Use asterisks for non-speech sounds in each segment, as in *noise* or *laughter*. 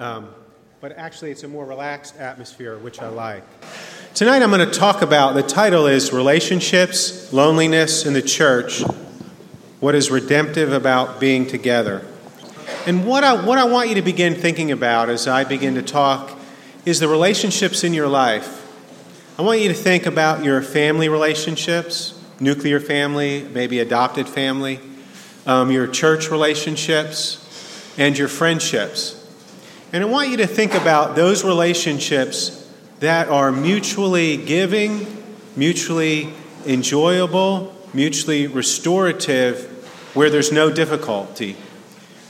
Um, but actually, it's a more relaxed atmosphere, which I like. Tonight, I'm going to talk about the title is Relationships, Loneliness in the Church What is Redemptive About Being Together? And what I, what I want you to begin thinking about as I begin to talk is the relationships in your life. I want you to think about your family relationships, nuclear family, maybe adopted family, um, your church relationships, and your friendships. And I want you to think about those relationships that are mutually giving, mutually enjoyable, mutually restorative, where there's no difficulty.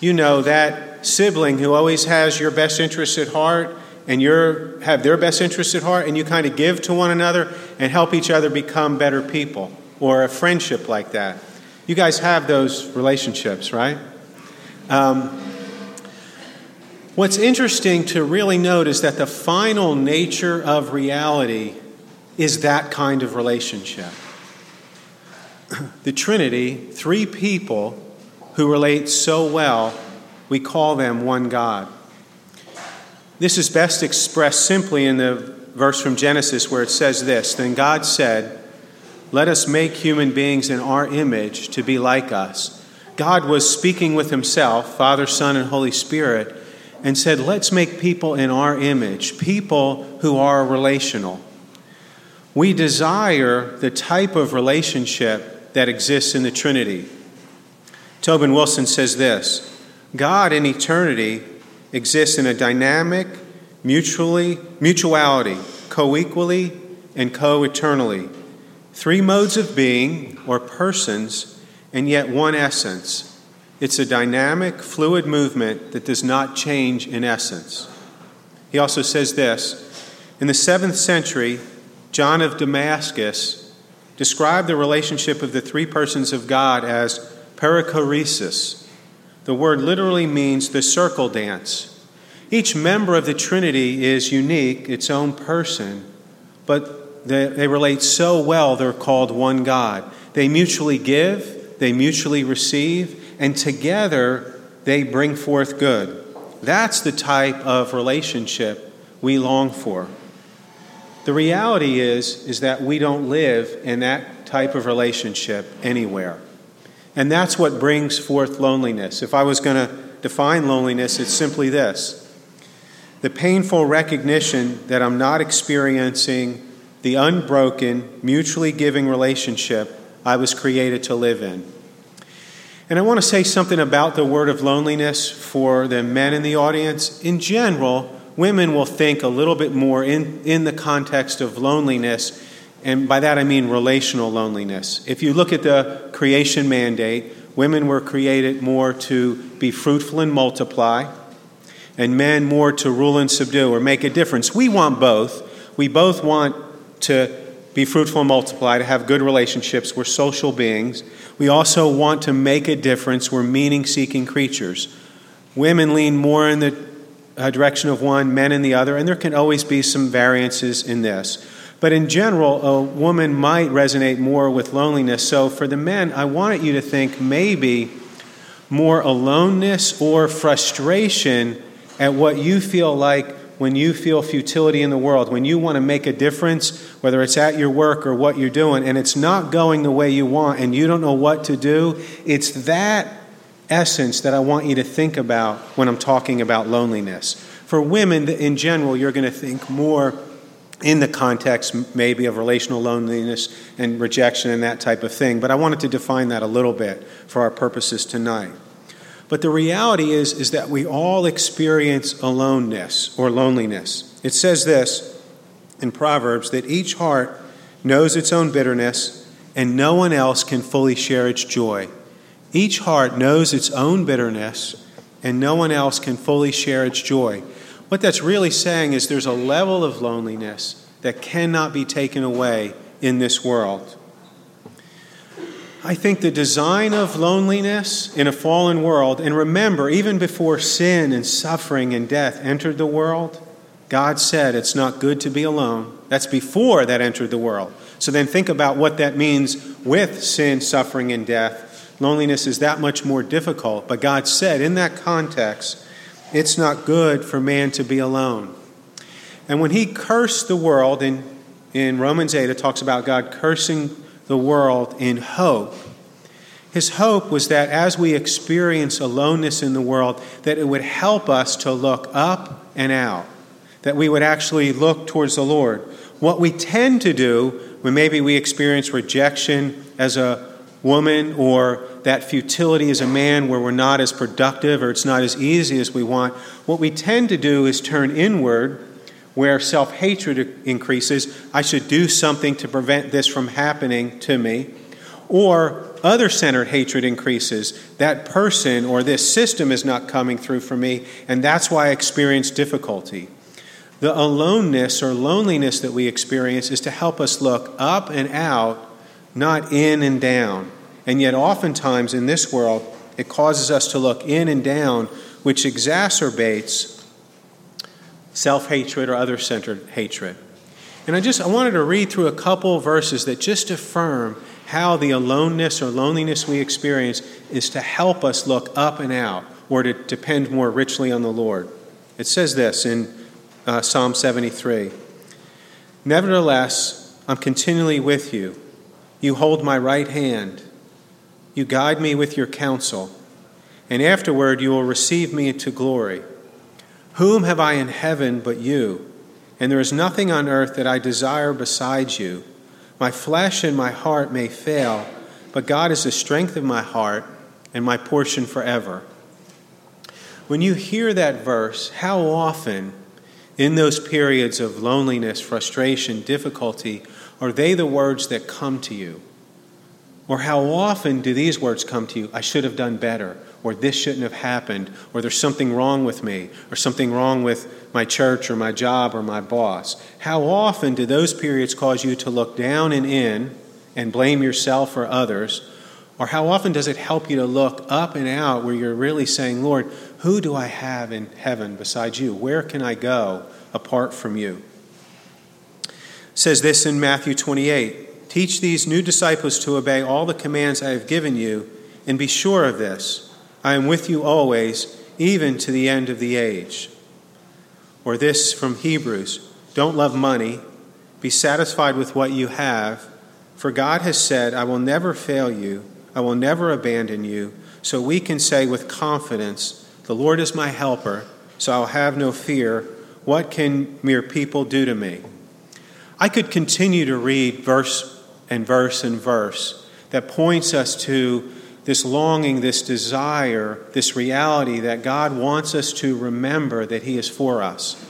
You know, that sibling who always has your best interests at heart and you have their best interests at heart, and you kind of give to one another and help each other become better people, or a friendship like that. You guys have those relationships, right? Um, What's interesting to really note is that the final nature of reality is that kind of relationship. *clears throat* The Trinity, three people who relate so well, we call them one God. This is best expressed simply in the verse from Genesis where it says this Then God said, Let us make human beings in our image to be like us. God was speaking with himself, Father, Son, and Holy Spirit and said, let's make people in our image, people who are relational. We desire the type of relationship that exists in the Trinity. Tobin Wilson says this God in eternity exists in a dynamic, mutually, mutuality, co equally, and co eternally. Three modes of being or persons, and yet one essence it's a dynamic, fluid movement that does not change in essence. He also says this In the seventh century, John of Damascus described the relationship of the three persons of God as perichoresis. The word literally means the circle dance. Each member of the Trinity is unique, its own person, but they, they relate so well they're called one God. They mutually give, they mutually receive, and together they bring forth good. That's the type of relationship we long for. The reality is is that we don't live in that type of relationship anywhere. And that's what brings forth loneliness. If I was going to define loneliness, it's simply this. The painful recognition that I'm not experiencing the unbroken, mutually giving relationship I was created to live in. And I want to say something about the word of loneliness for the men in the audience. In general, women will think a little bit more in, in the context of loneliness, and by that I mean relational loneliness. If you look at the creation mandate, women were created more to be fruitful and multiply, and men more to rule and subdue or make a difference. We want both. We both want to be fruitful and multiply, to have good relationships. We're social beings. We also want to make a difference. We're meaning seeking creatures. Women lean more in the uh, direction of one, men in the other, and there can always be some variances in this. But in general, a woman might resonate more with loneliness. So for the men, I wanted you to think maybe more aloneness or frustration at what you feel like when you feel futility in the world, when you want to make a difference, whether it's at your work or what you're doing, and it's not going the way you want and you don't know what to do, it's that essence that I want you to think about when I'm talking about loneliness. For women in general, you're going to think more in the context maybe of relational loneliness and rejection and that type of thing, but I wanted to define that a little bit for our purposes tonight. But the reality is, is that we all experience aloneness or loneliness. It says this in Proverbs that each heart knows its own bitterness, and no one else can fully share its joy. Each heart knows its own bitterness, and no one else can fully share its joy. What that's really saying is there's a level of loneliness that cannot be taken away in this world. I think the design of loneliness in a fallen world, and remember, even before sin and suffering and death entered the world, God said it's not good to be alone. That's before that entered the world. So then think about what that means with sin, suffering, and death. Loneliness is that much more difficult. But God said in that context It's not good for man to be alone. And when he cursed the world, in, in Romans 8, it talks about God cursing the world in hope. His hope was that as we experience aloneness in the world, that it would help us to look up and out, that we would actually look towards the Lord. What we tend to do when maybe we experience rejection as a woman or that futility as a man where we're not as productive or it's not as easy as we want, what we tend to do is turn inward where self hatred increases. I should do something to prevent this from happening to me. Or other centered hatred increases. That person or this system is not coming through for me, and that's why I experience difficulty. The aloneness or loneliness that we experience is to help us look up and out, not in and down. And yet, oftentimes in this world, it causes us to look in and down, which exacerbates self hatred or other centered hatred. And I just I wanted to read through a couple verses that just affirm how the aloneness or loneliness we experience is to help us look up and out or to depend more richly on the Lord. It says this in uh, Psalm 73 Nevertheless, I'm continually with you. You hold my right hand. You guide me with your counsel, and afterward you will receive me into glory. Whom have I in heaven but you? And there is nothing on earth that I desire besides you. My flesh and my heart may fail, but God is the strength of my heart and my portion forever. When you hear that verse, how often in those periods of loneliness, frustration, difficulty, are they the words that come to you? Or how often do these words come to you? I should have done better, or this shouldn't have happened, or there's something wrong with me, or something wrong with my church, or my job, or my boss. How often do those periods cause you to look down and in and blame yourself or others? Or how often does it help you to look up and out where you're really saying, Lord, who do I have in heaven besides you? Where can I go apart from you? It says this in Matthew 28 Teach these new disciples to obey all the commands I have given you, and be sure of this I am with you always, even to the end of the age. Or this from Hebrews Don't love money, be satisfied with what you have, for God has said, I will never fail you, I will never abandon you. So we can say with confidence, The Lord is my helper, so I'll have no fear. What can mere people do to me? I could continue to read verse and verse and verse that points us to this longing, this desire, this reality that God wants us to remember that He is for us.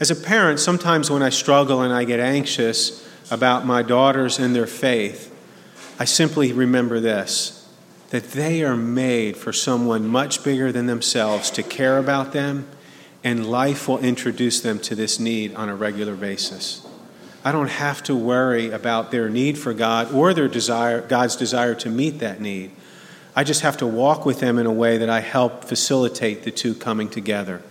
As a parent, sometimes when I struggle and I get anxious about my daughters and their faith, I simply remember this that they are made for someone much bigger than themselves to care about them, and life will introduce them to this need on a regular basis. I don't have to worry about their need for God or their desire, God's desire to meet that need. I just have to walk with them in a way that I help facilitate the two coming together.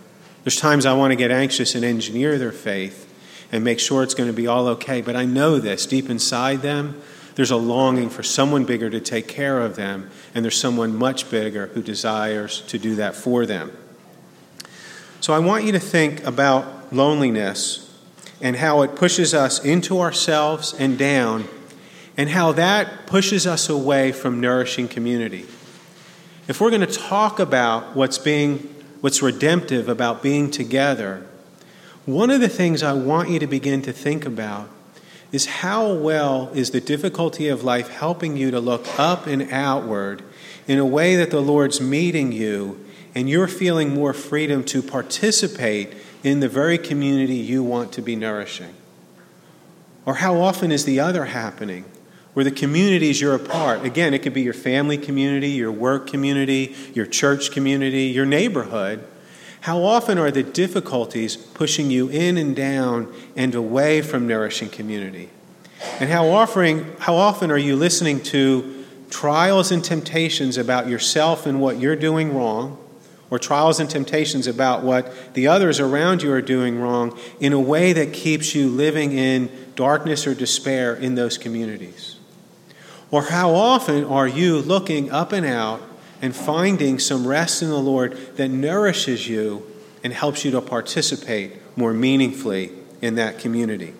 There's times I want to get anxious and engineer their faith and make sure it's going to be all okay, but I know this deep inside them. There's a longing for someone bigger to take care of them, and there's someone much bigger who desires to do that for them. So I want you to think about loneliness and how it pushes us into ourselves and down, and how that pushes us away from nourishing community. If we're going to talk about what's being what's redemptive about being together, one of the things I want you to begin to think about is how well is the difficulty of life helping you to look up and outward in a way that the Lord's meeting you and you're feeling more freedom to participate in the very community you want to be nourishing? Or how often is the other happening? Where the communities you're a part, again, it could be your family community, your work community, your church community, your neighborhood. How often are the difficulties pushing you in and down and away from nourishing community? And how often, how often are you listening to trials and temptations about yourself and what you're doing wrong? or trials and temptations about what the others around you are doing wrong in a way that keeps you living in darkness or despair in those communities? Or how often are you looking up and out and finding some rest in the Lord that nourishes you and helps you to participate more meaningfully in that community.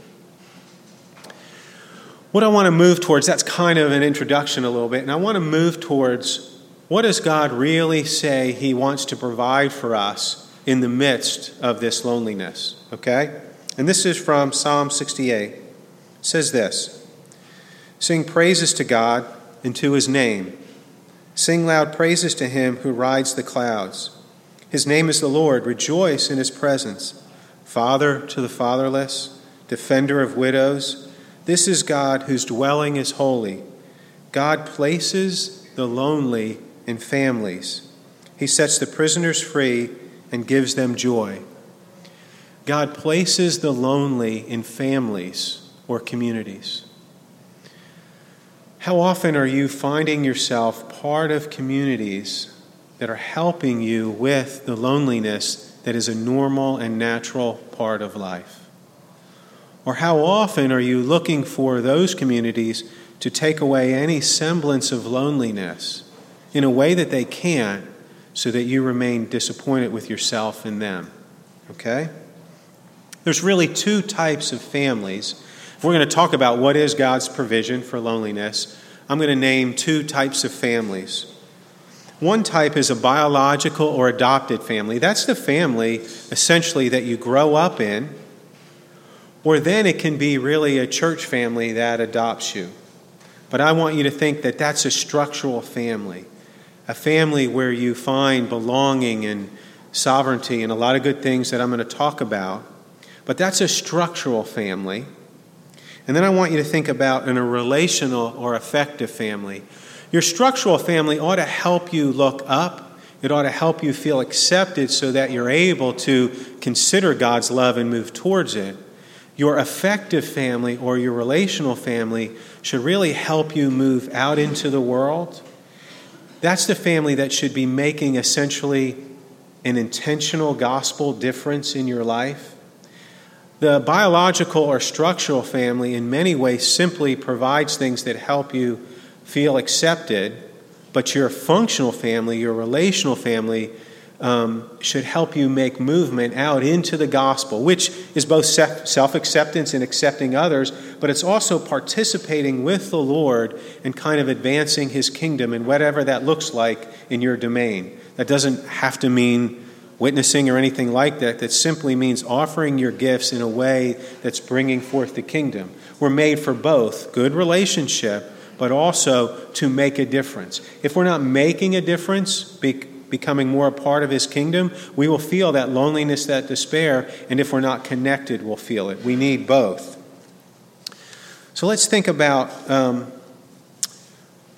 What I want to move towards, that's kind of an introduction a little bit, and I want to move towards what does God really say He wants to provide for us in the midst of this loneliness? Okay? And this is from Psalm 68. It says this Sing praises to God and to His name. Sing loud praises to Him who rides the clouds. His name is the Lord. Rejoice in His presence. Father to the fatherless, defender of widows. This is God whose dwelling is holy. God places the lonely in families. He sets the prisoners free and gives them joy. God places the lonely in families or communities. How often are you finding yourself part of communities that are helping you with the loneliness that is a normal and natural part of life? Or how often are you looking for those communities to take away any semblance of loneliness in a way that they can't so that you remain disappointed with yourself and them? Okay? There's really two types of families. We're going to talk about what is God's provision for loneliness, I'm going to name two types of families. One type is a biological or adopted family. That's the family essentially that you grow up in or then it can be really a church family that adopts you. But I want you to think that that's a structural family, a family where you find belonging and sovereignty and a lot of good things that I'm going to talk about. But that's a structural family. And then I want you to think about in a relational or affective family. Your structural family ought to help you look up. It ought to help you feel accepted so that you're able to consider God's love and move towards it. Your affective family or your relational family should really help you move out into the world. That's the family that should be making essentially an intentional gospel difference in your life. The biological or structural family, in many ways, simply provides things that help you feel accepted, but your functional family, your relational family, um, should help you make movement out into the gospel, which is both self acceptance and accepting others, but it's also participating with the Lord and kind of advancing his kingdom and whatever that looks like in your domain. That doesn't have to mean witnessing or anything like that. That simply means offering your gifts in a way that's bringing forth the kingdom. We're made for both good relationship, but also to make a difference. If we're not making a difference, becoming more a part of His kingdom, we will feel that loneliness, that despair, and if we're not connected, we'll feel it. We need both. So let's think about um,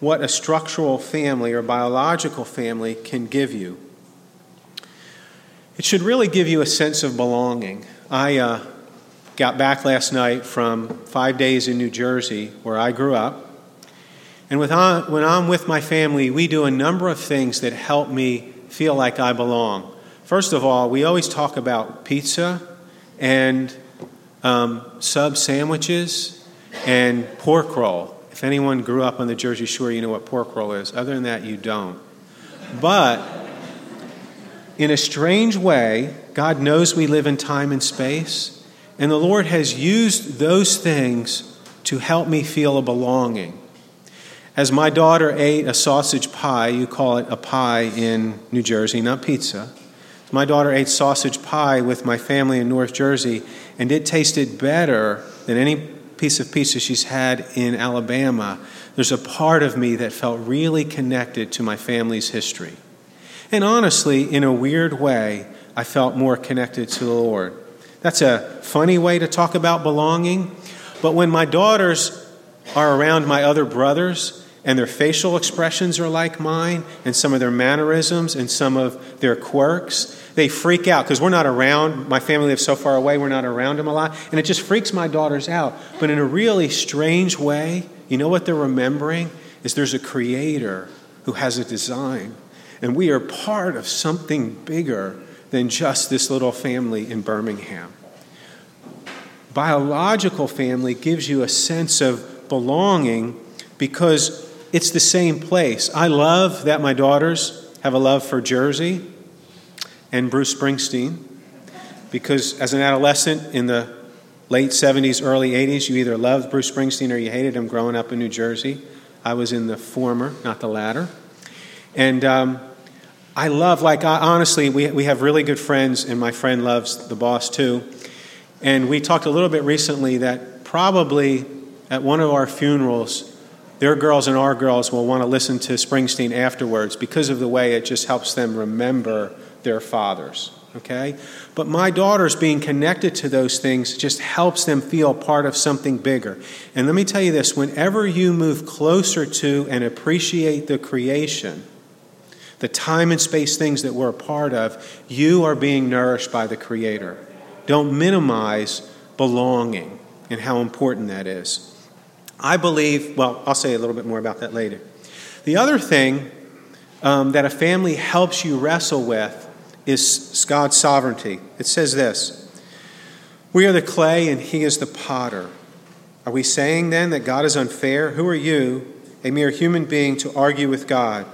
what a structural family or biological family can give you. It should really give you a sense of belonging. I uh, got back last night from five days in New Jersey, where I grew up. And with, when I'm with my family, we do a number of things that help me feel like I belong. First of all, we always talk about pizza and um, sub sandwiches and pork roll. If anyone grew up on the Jersey Shore, you know what pork roll is. Other than that, you don't. But in a strange way, God knows we live in time and space, and the Lord has used those things to help me feel a belonging. As my daughter ate a sausage pie, you call it a pie in New Jersey, not pizza. My daughter ate sausage pie with my family in North Jersey, and it tasted better than any piece of pizza she's had in Alabama. There's a part of me that felt really connected to my family's history. And honestly, in a weird way, I felt more connected to the Lord. That's a funny way to talk about belonging, but when my daughters are around my other brothers, and their facial expressions are like mine, and some of their mannerisms and some of their quirks. They freak out because we're not around. My family lives so far away, we're not around them a lot. And it just freaks my daughters out. But in a really strange way, you know what they're remembering? Is there's a creator who has a design. And we are part of something bigger than just this little family in Birmingham. Biological family gives you a sense of belonging because it's the same place. I love that my daughters have a love for Jersey and Bruce Springsteen. because as an adolescent in the late 70s, early 80s, you either loved Bruce Springsteen or you hated him growing up in New Jersey. I was in the former, not the latter. And um, I love, like, I, honestly, we, we have really good friends, and my friend loves the boss too. And we talked a little bit recently that probably at one of our funerals, their girls and our girls will want to listen to Springsteen afterwards because of the way it just helps them remember their fathers. Okay? But my daughters being connected to those things just helps them feel part of something bigger. And let me tell you this whenever you move closer to and appreciate the creation, the time and space things that we're a part of, you are being nourished by the Creator. Don't minimize belonging and how important that is. I believe, well, I'll say a little bit more about that later. The other thing um, that a family helps you wrestle with is God's sovereignty. It says this We are the clay and He is the potter. Are we saying then that God is unfair? Who are you, a mere human being, to argue with God?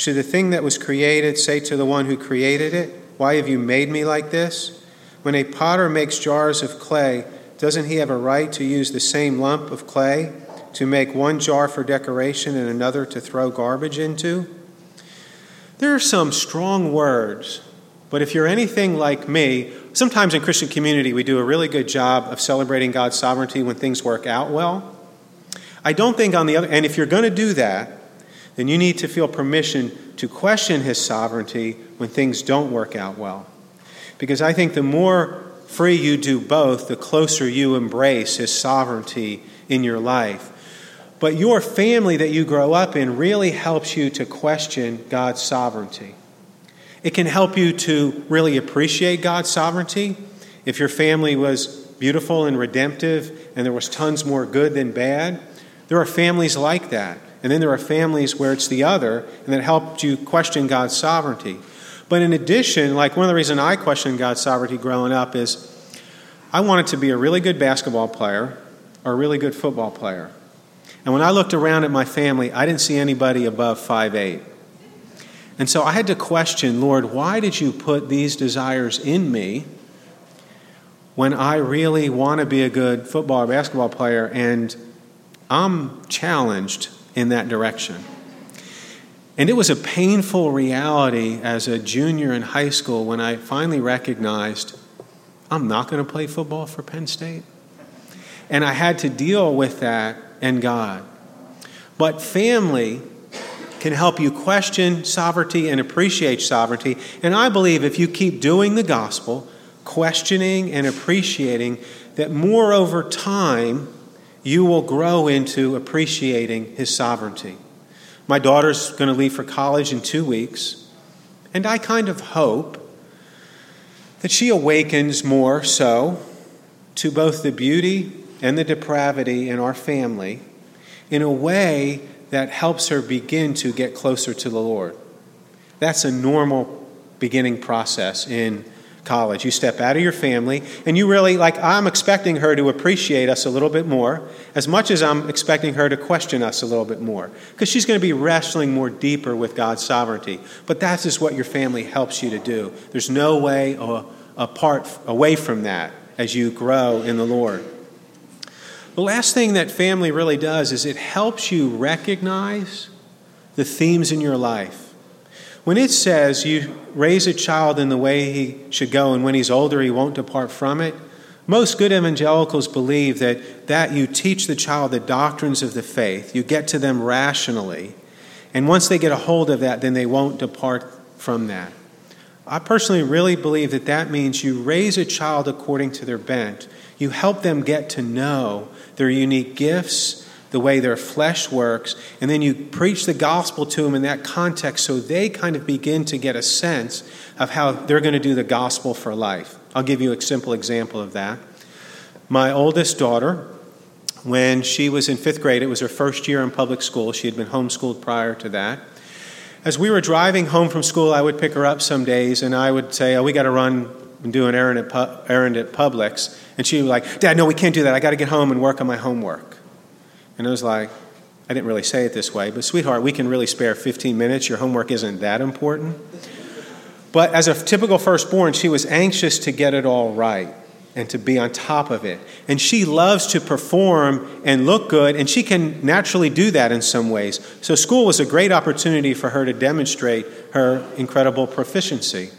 Should the thing that was created say to the one who created it, Why have you made me like this? When a potter makes jars of clay, doesn't he have a right to use the same lump of clay to make one jar for decoration and another to throw garbage into? There are some strong words but if you're anything like me, sometimes in Christian community we do a really good job of celebrating God's sovereignty when things work out well. I don't think on the other and if you're going to do that, then you need to feel permission to question his sovereignty when things don't work out well. Because I think the more free you do both, the closer you embrace his sovereignty in your life. But your family that you grow up in really helps you to question God's sovereignty. It can help you to really appreciate God's sovereignty. If your family was beautiful and redemptive and there was tons more good than bad, there are families like that. And then there are families where it's the other, and that helped you question God's sovereignty. But in addition, like one of the reasons I questioned God's sovereignty growing up is I wanted to be a really good basketball player or a really good football player. And when I looked around at my family, I didn't see anybody above five eight. And so I had to question, Lord, why did you put these desires in me when I really want to be a good football or basketball player and I'm challenged in that direction? And it was a painful reality as a junior in high school when I finally recognized I'm not going to play football for Penn State. And I had to deal with that and God. But family can help you question sovereignty and appreciate sovereignty. And I believe if you keep doing the gospel, questioning and appreciating, that more over time you will grow into appreciating his sovereignty. My daughter's going to leave for college in two weeks, and I kind of hope that she awakens more so to both the beauty and the depravity in our family in a way that helps her begin to get closer to the Lord. That's a normal beginning process in college. You step out of your family, and you really, like, I'm expecting her to appreciate us a little bit more, as much as I'm expecting her to question us a little bit more, because she's going to be wrestling more deeper with God's sovereignty. But that's just what your family helps you to do. There's no way uh, apart, away from that as you grow in the Lord. The last thing that family really does is it helps you recognize the themes in your life. When it says you raise a child in the way he should go, and when he's older, he won't depart from it, most good evangelicals believe that, that you teach the child the doctrines of the faith, you get to them rationally, and once they get a hold of that, then they won't depart from that. I personally really believe that that means you raise a child according to their bent. You help them get to know their unique gifts, the way their flesh works, and then you preach the gospel to them in that context so they kind of begin to get a sense of how they're going to do the gospel for life. I'll give you a simple example of that. My oldest daughter, when she was in fifth grade, it was her first year in public school. She had been homeschooled prior to that. As we were driving home from school, I would pick her up some days and I would say, Oh, we got to run and do an errand at, errand at Publix. And she would be like, Dad, no, we can't do that. I got to get home and work on my homework. And I was like, I didn't really say it this way, but sweetheart, we can really spare 15 minutes. Your homework isn't that important. But as a typical firstborn, she was anxious to get it all right and to be on top of it. And she loves to perform and look good, and she can naturally do that in some ways. So, school was a great opportunity for her to demonstrate her incredible proficiency.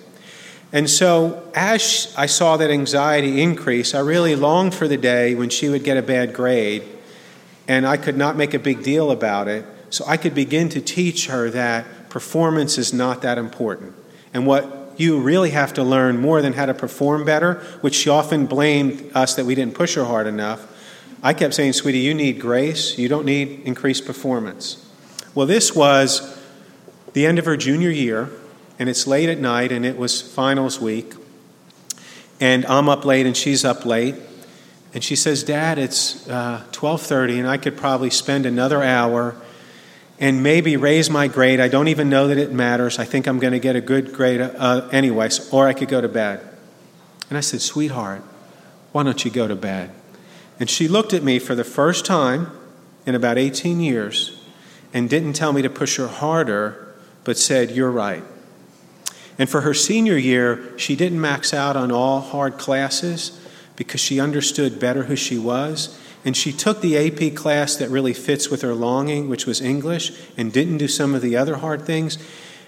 And so, as I saw that anxiety increase, I really longed for the day when she would get a bad grade, and I could not make a big deal about it. So, I could begin to teach her that performance is not that important. And what you really have to learn more than how to perform better, which she often blamed us that we didn't push her hard enough. I kept saying, sweetie, you need grace. You don't need increased performance. Well, this was the end of her junior year, and it's late at night, and it was finals week. And I'm up late, and she's up late. And she says, Dad, it's uh, 12:30, and I could probably spend another hour and maybe raise my grade. I don't even know that it matters. I think I'm going to get a good grade uh, anyways, or I could go to bed. And I said, Sweetheart, why don't you go to bed? And she looked at me for the first time in about 18 years and didn't tell me to push her harder, but said, You're right. And for her senior year, she didn't max out on all hard classes because she understood better who she was and she took the AP class that really fits with her longing, which was English, and didn't do some of the other hard things.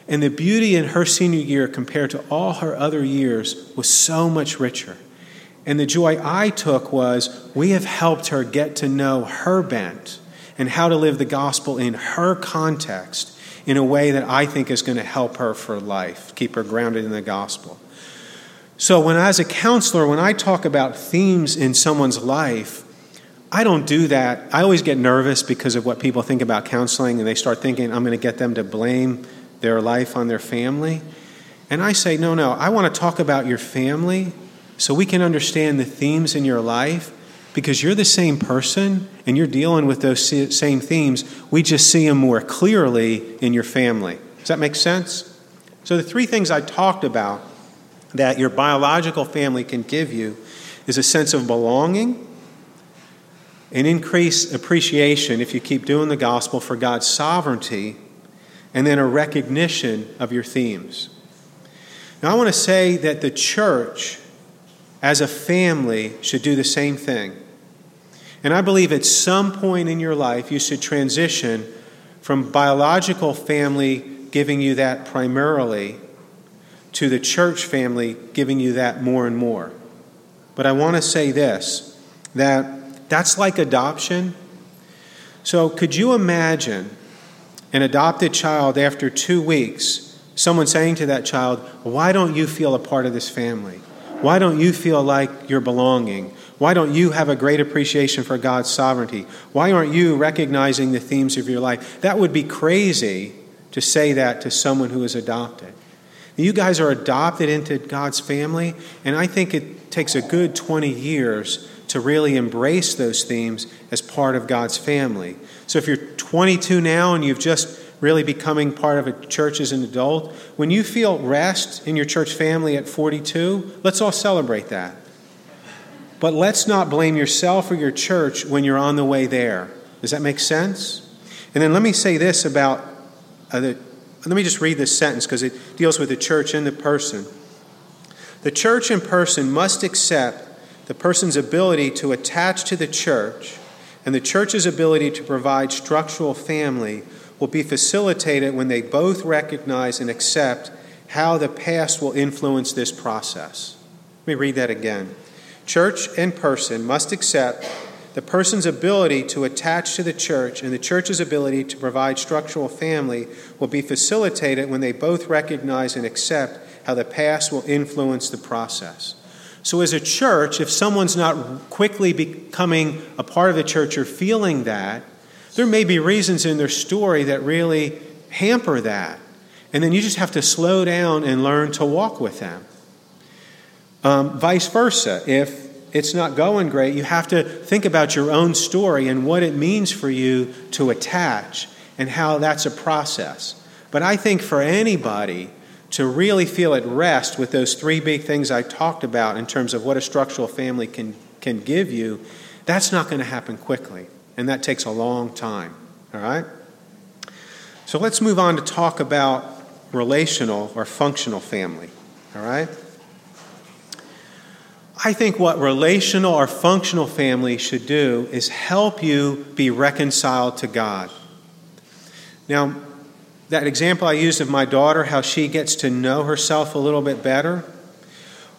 And the beauty in her senior year compared to all her other years was so much richer. And the joy I took was we have helped her get to know her bent and how to live the gospel in her context in a way that I think is going to help her for life, keep her grounded in the gospel. So, when I, as a counselor, when I talk about themes in someone's life, I don't do that. I always get nervous because of what people think about counseling, and they start thinking I'm going to get them to blame their life on their family. And I say, no, no, I want to talk about your family so we can understand the themes in your life because you're the same person and you're dealing with those same themes. We just see them more clearly in your family. Does that make sense? So, the three things I talked about that your biological family can give you is a sense of belonging an increased appreciation if you keep doing the gospel for God's sovereignty, and then a recognition of your themes. Now, I want to say that the church, as a family, should do the same thing. And I believe at some point in your life, you should transition from biological family giving you that primarily to the church family giving you that more and more. But I want to say this that that's like adoption. So, could you imagine an adopted child after two weeks, someone saying to that child, Why don't you feel a part of this family? Why don't you feel like you're belonging? Why don't you have a great appreciation for God's sovereignty? Why aren't you recognizing the themes of your life? That would be crazy to say that to someone who is adopted. You guys are adopted into God's family, and I think it takes a good 20 years to really embrace those themes as part of God's family. So if you're 22 now and you've just really becoming part of a church as an adult, when you feel rest in your church family at 42, let's all celebrate that. But let's not blame yourself or your church when you're on the way there. Does that make sense? And then let me say this about uh, the, let me just read this sentence because it deals with the church and the person. The church and person must accept the person's ability to attach to the church and the church's ability to provide structural family will be facilitated when they both recognize and accept how the past will influence this process. Let me read that again. Church and person must accept the person's ability to attach to the church and the church's ability to provide structural family will be facilitated when they both recognize and accept how the past will influence the process. So, as a church, if someone's not quickly becoming a part of the church or feeling that, there may be reasons in their story that really hamper that. And then you just have to slow down and learn to walk with them. Um, vice versa, if it's not going great, you have to think about your own story and what it means for you to attach and how that's a process. But I think for anybody, to really feel at rest with those three big things I talked about in terms of what a structural family can, can give you, that's not going to happen quickly. And that takes a long time. All right? So let's move on to talk about relational or functional family. All right? I think what relational or functional family should do is help you be reconciled to God. Now, that example I used of my daughter, how she gets to know herself a little bit better,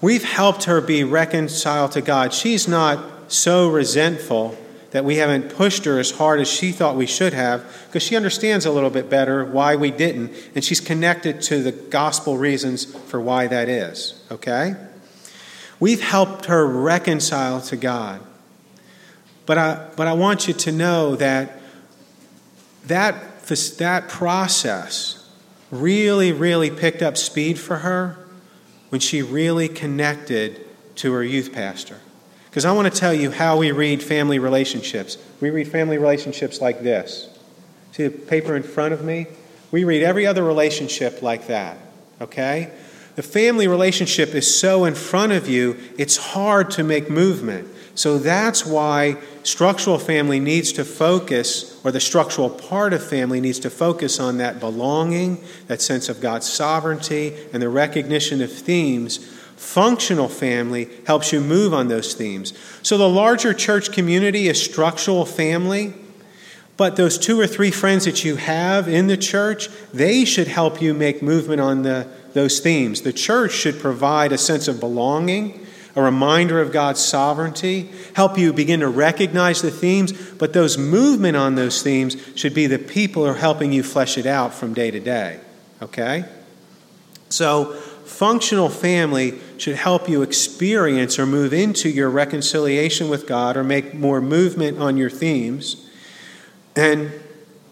we've helped her be reconciled to God. She's not so resentful that we haven't pushed her as hard as she thought we should have because she understands a little bit better why we didn't, and she's connected to the gospel reasons for why that is. Okay? We've helped her reconcile to God. But I, but I want you to know that that, that process really, really picked up speed for her when she really connected to her youth pastor. Because I want to tell you how we read family relationships. We read family relationships like this. See the paper in front of me? We read every other relationship like that, okay? The family relationship is so in front of you, it's hard to make movement. So that's why structural family needs to focus, or the structural part of family needs to focus on that belonging, that sense of God's sovereignty, and the recognition of themes Functional family helps you move on those themes. So the larger church community is structural family, but those two or three friends that you have in the church, they should help you make movement on the, those themes. The church should provide a sense of belonging, a reminder of God's sovereignty, help you begin to recognize the themes, but those movement on those themes should be the people are helping you flesh it out from day to day. Okay? So, functional family should help you experience or move into your reconciliation with God or make more movement on your themes. And,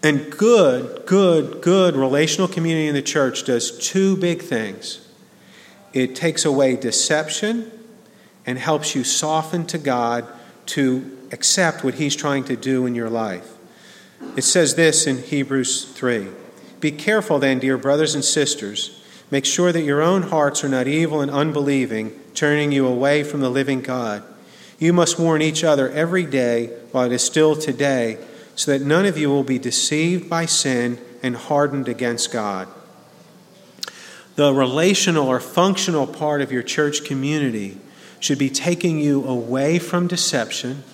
and good, good, good relational community in the church does two big things it takes away deception and helps you soften to God to accept what He's trying to do in your life. It says this in Hebrews 3 Be careful then, dear brothers and sisters Make sure that your own hearts are not evil and unbelieving, turning you away from the living God. You must warn each other every day while it is still today, so that none of you will be deceived by sin and hardened against God. The relational or functional part of your church community should be taking you away from deception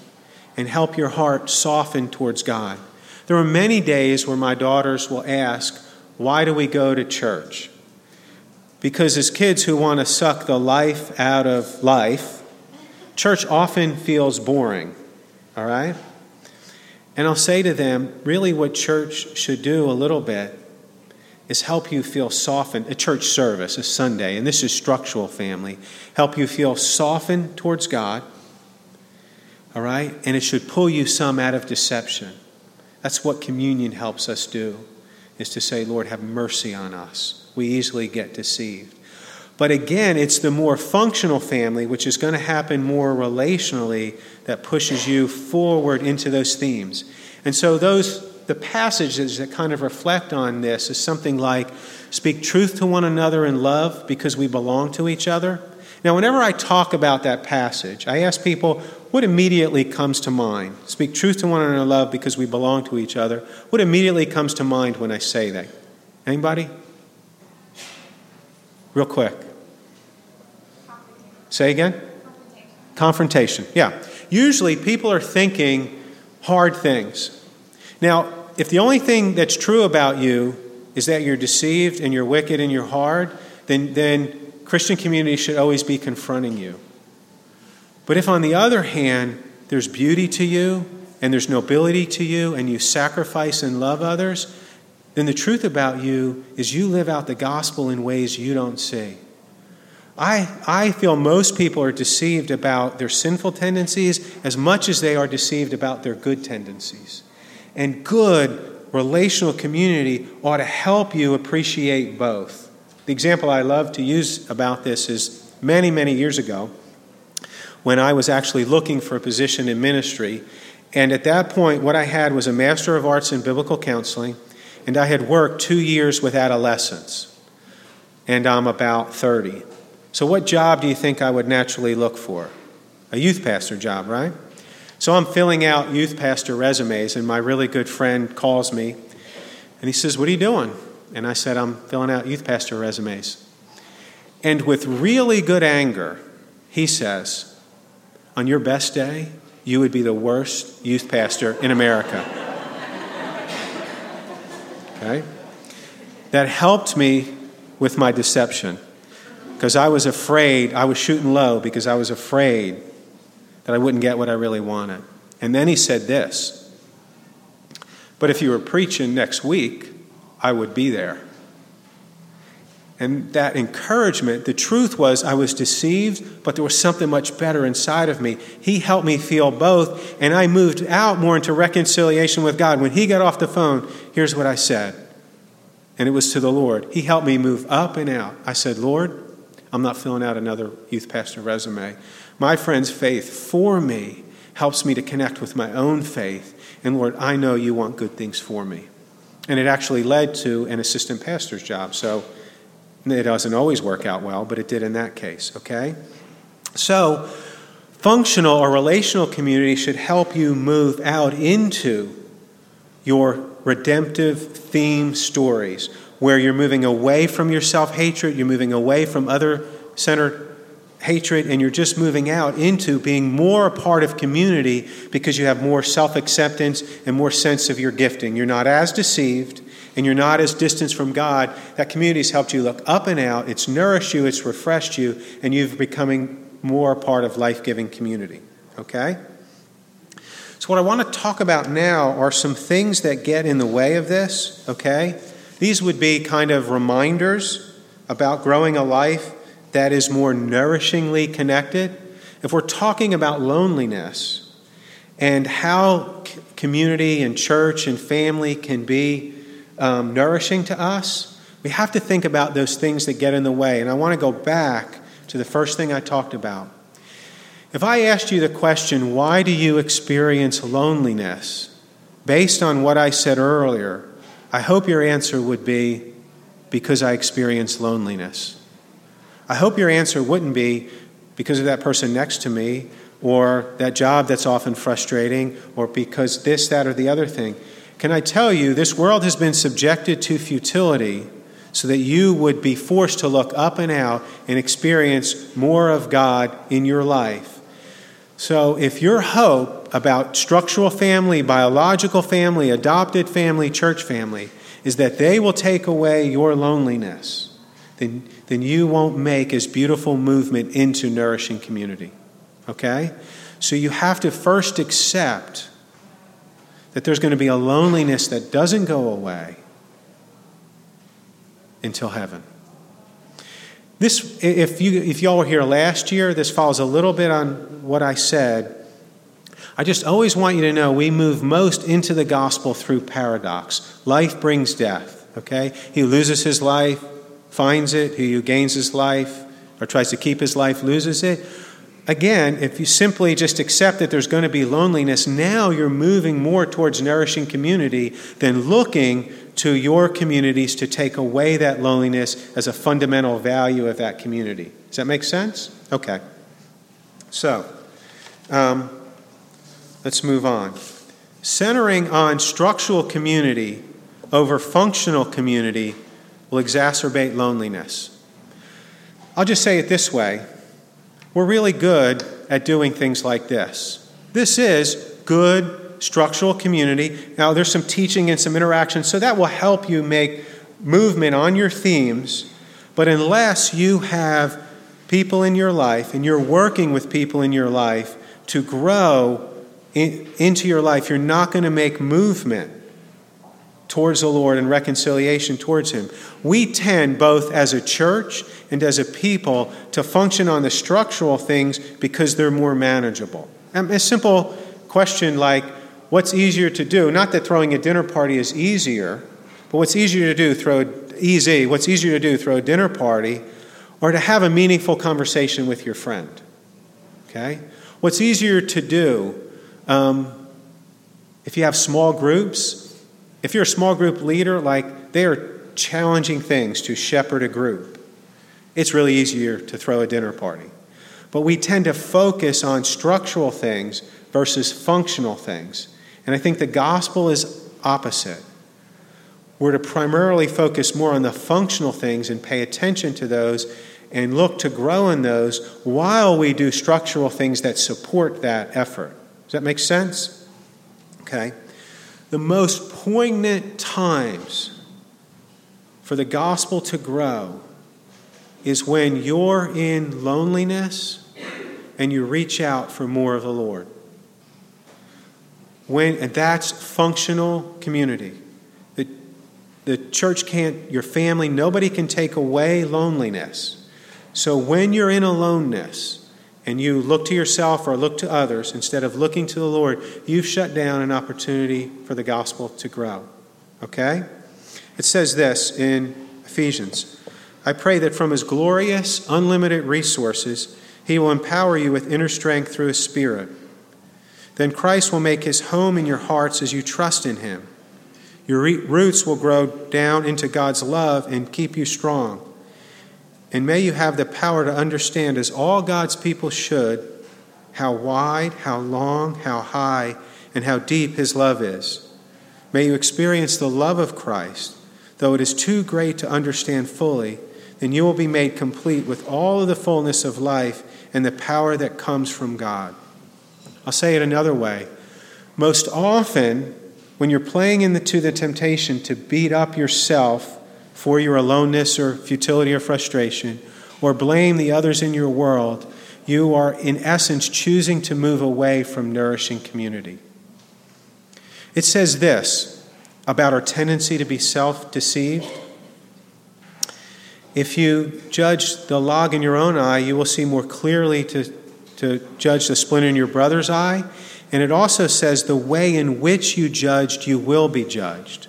and help your heart soften towards God. There are many days where my daughters will ask, Why do we go to church? Because as kids who want to suck the life out of life, church often feels boring, all right? And I'll say to them, really, what church should do a little bit is help you feel softened. A church service, a Sunday, and this is structural family, help you feel softened towards God, all right? And it should pull you some out of deception. That's what communion helps us do, is to say, Lord, have mercy on us we easily get deceived. But again, it's the more functional family, which is going to happen more relationally, that pushes you forward into those themes. And so those the passages that kind of reflect on this is something like speak truth to one another in love because we belong to each other. Now, whenever I talk about that passage, I ask people what immediately comes to mind. Speak truth to one another in love because we belong to each other. What immediately comes to mind when I say that? Anybody? Real quick. Say again? Confrontation. Confrontation. Yeah. Usually people are thinking hard things. Now, if the only thing that's true about you is that you're deceived and you're wicked and you're hard, then, then Christian community should always be confronting you. But if, on the other hand, there's beauty to you and there's nobility to you and you sacrifice and love others, then the truth about you is you live out the gospel in ways you don't see. I, I feel most people are deceived about their sinful tendencies as much as they are deceived about their good tendencies. And good relational community ought to help you appreciate both. The example I love to use about this is many, many years ago when I was actually looking for a position in ministry. And at that point, what I had was a Master of Arts in Biblical Counseling and I had worked two years with adolescents, and I'm about 30. So, what job do you think I would naturally look for? A youth pastor job, right? So, I'm filling out youth pastor resumes, and my really good friend calls me, and he says, What are you doing? And I said, I'm filling out youth pastor resumes. And with really good anger, he says, On your best day, you would be the worst youth pastor in America. *laughs* okay? That helped me with my deception because I was afraid, I was shooting low because I was afraid that I wouldn't get what I really wanted. And then he said this But if you were preaching next week, I would be there. And that encouragement, the truth was I was deceived, but there was something much better inside of me. He helped me feel both, and I moved out more into reconciliation with God. When he got off the phone, here's what I said. And it was to the Lord. He helped me move up and out. I said, Lord, I'm not filling out another youth pastor resume. My friend's faith for me helps me to connect with my own faith. And Lord, I know you want good things for me. And it actually led to an assistant pastor's job. So it doesn't always work out well, but it did in that case, okay? So, functional or relational community should help you move out into your redemptive theme stories where you're moving away from your self hatred, you're moving away from other centered hatred, and you're just moving out into being more a part of community because you have more self acceptance and more sense of your gifting. You're not as deceived and you're not as distant from God. That community has helped you look up and out, it's nourished you, it's refreshed you, and you've becoming more a part of life giving community. Okay? So, what I want to talk about now are some things that get in the way of this, okay? These would be kind of reminders about growing a life that is more nourishingly connected. If we're talking about loneliness and how community and church and family can be um, nourishing to us, we have to think about those things that get in the way. And I want to go back to the first thing I talked about. If I asked you the question, why do you experience loneliness? Based on what I said earlier, I hope your answer would be, because I experience loneliness. I hope your answer wouldn't be, because of that person next to me, or that job that's often frustrating, or because this, that, or the other thing. Can I tell you, this world has been subjected to futility so that you would be forced to look up and out and experience more of God in your life. So, if your hope about structural family, biological family, adopted family, church family is that they will take away your loneliness, then, then you won't make as beautiful movement into nourishing community. Okay? So, you have to first accept that there's going to be a loneliness that doesn't go away until heaven. This, if you if y'all were here last year, this follows a little bit on what I said. I just always want you to know we move most into the gospel through paradox. Life brings death. Okay, he loses his life, finds it. He who gains his life or tries to keep his life loses it. Again, if you simply just accept that there's going to be loneliness, now you're moving more towards nourishing community than looking to your communities to take away that loneliness as a fundamental value of that community. Does that make sense? Okay. So, um, let's move on. Centering on structural community over functional community will exacerbate loneliness. I'll just say it this way we're really good at doing things like this. This is good structural community. Now, there's some teaching and some interaction, so that will help you make movement on your themes. But unless you have people in your life and you're working with people in your life to grow in, into your life, you're not going to make movement towards the Lord and reconciliation towards Him. We tend, both as a church and as a people, to function on the structural things because they're more manageable. Um, a simple question like, what's easier to do? Not that throwing a dinner party is easier, but what's easier to do, throw easy, what's easier to do, throw a dinner party, or to have a meaningful conversation with your friend? Okay? What's easier to do um, if you have small groups? If you're a small group leader, like they are challenging things to shepherd a group. It's really easier to throw a dinner party. But we tend to focus on structural things versus functional things. And I think the gospel is opposite. we're to primarily focus more on the functional things and pay attention to those and look to grow in those while we do structural things that support that effort. Does that make sense? Okay. The most poignant times for the gospel to grow is when you're in loneliness and you reach out for more of the Lord. When, and that's functional community. The, the church can't, your family, nobody can take away loneliness. So when you're in aloneness and you look to yourself or look to others instead of looking to the Lord, you've shut down an opportunity for the gospel to grow. Okay? It says this in Ephesians I pray that from his glorious, unlimited resources, he will empower you with inner strength through his Spirit. Then Christ will make his home in your hearts as you trust in him. Your roots will grow down into God's love and keep you strong. And may you have the power to understand, as all God's people should, how wide, how long, how high, and how deep his love is. May you experience the love of Christ, though it is too great to understand fully then you will be made complete with all of the fullness of life and the power that comes from God. I'll say it another way. Most often, when you're playing into the temptation to beat up yourself for your aloneness or futility or frustration, or blame the others in your world, you are in essence choosing to move away from nourishing community. It says this about our tendency to be self deceived. If you judge the log in your own eye, you will see more clearly to, to judge the splinter in your brother's eye. And it also says the way in which you judged, you will be judged.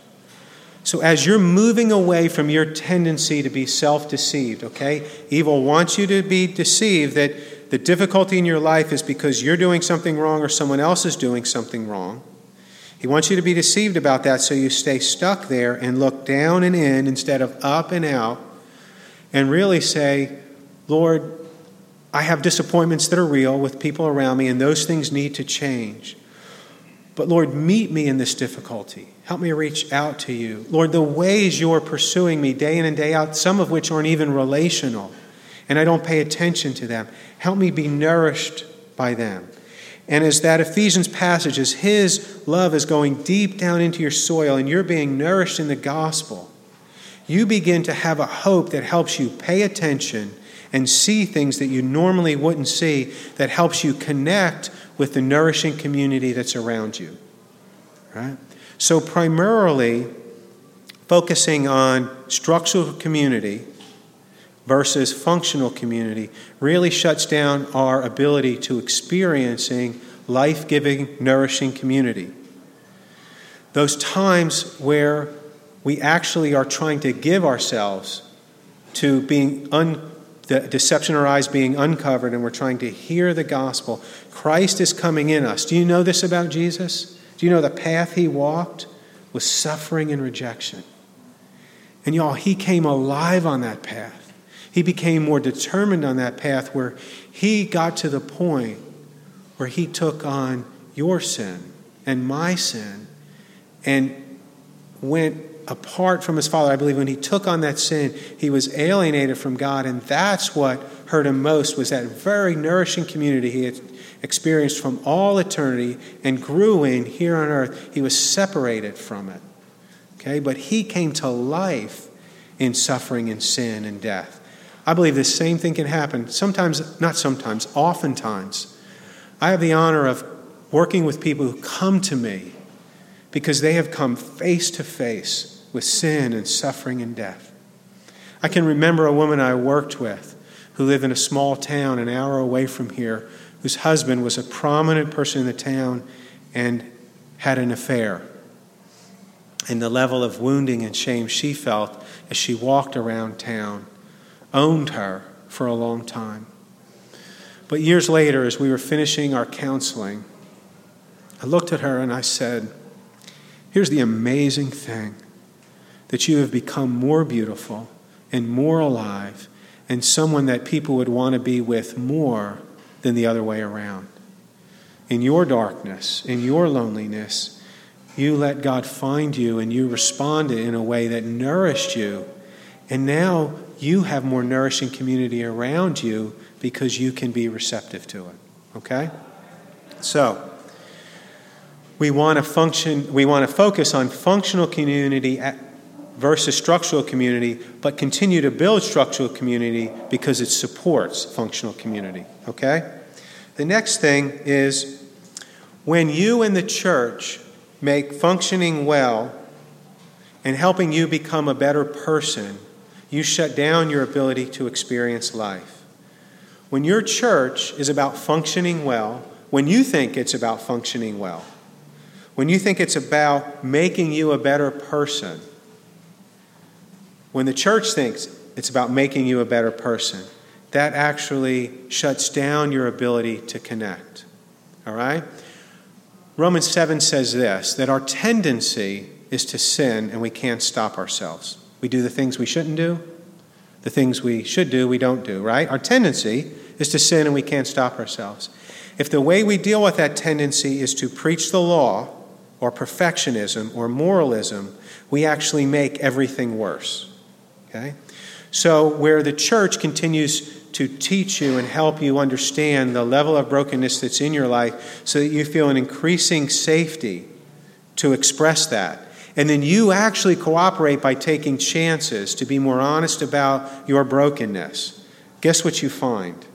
So as you're moving away from your tendency to be self deceived, okay, evil wants you to be deceived that the difficulty in your life is because you're doing something wrong or someone else is doing something wrong. He wants you to be deceived about that so you stay stuck there and look down and in instead of up and out and really say, Lord, I have disappointments that are real with people around me, and those things need to change. But Lord, meet me in this difficulty. Help me reach out to you. Lord, the ways you're pursuing me day in and day out, some of which aren't even relational, and I don't pay attention to them, help me be nourished by them. And as that Ephesians passage, as His love is going deep down into your soil and you're being nourished in the gospel, you begin to have a hope that helps you pay attention and see things that you normally wouldn't see, that helps you connect with the nourishing community that's around you. Right? So, primarily, focusing on structural community versus functional community really shuts down our ability to experiencing life giving, nourishing community. Those times where we actually are trying to give ourselves to being un, the deception or eyes being uncovered and we're trying to hear the gospel. Christ is coming in us. Do you know this about Jesus? Do you know the path he walked was suffering and rejection? And y'all, he came alive on that path. He became more determined on that path where he got to the point where he took on your sin and my sin and went apart from his father. I believe when he took on that sin, he was alienated from God, and that's what hurt him most was that very nourishing community he had experienced from all eternity and grew in here on earth. He was separated from it. Okay, but he came to life in suffering and sin and death. I believe the same thing can happen sometimes, not sometimes, oftentimes. I have the honor of working with people who come to me because they have come face to face with sin and suffering and death. I can remember a woman I worked with who lived in a small town an hour away from here, whose husband was a prominent person in the town and had an affair. And the level of wounding and shame she felt as she walked around town owned her for a long time. But years later, as we were finishing our counseling, I looked at her and I said, Here's the amazing thing that you have become more beautiful and more alive and someone that people would want to be with more than the other way around. In your darkness, in your loneliness, You let God find you and you responded in a way that nourished you. And now you have more nourishing community around you because you can be receptive to it. Okay? So, we want to function we want to focus on functional community versus structural community, but continue to build structural community because it supports functional community. Okay? The next thing is when you and the church make functioning well and helping you become a better person, you shut down your ability to experience life. When your church is about functioning well, when you think it's about functioning well, when you think it's about making you a better person, when the church thinks it's about making you a better person, that actually shuts down your ability to connect. All right? Romans 7 says this that our tendency is to sin and we can't stop ourselves. We do the things we shouldn't do, the things we should do, we don't do, right? Our tendency is to sin and we can't stop ourselves. If the way we deal with that tendency is to preach the law or perfectionism or moralism, we actually make everything worse. Okay? So, where the church continues to teach you and help you understand the level of brokenness that's in your life so that you feel an increasing safety to express that. And then you actually cooperate by taking chances to be more honest about your brokenness. Guess what you find?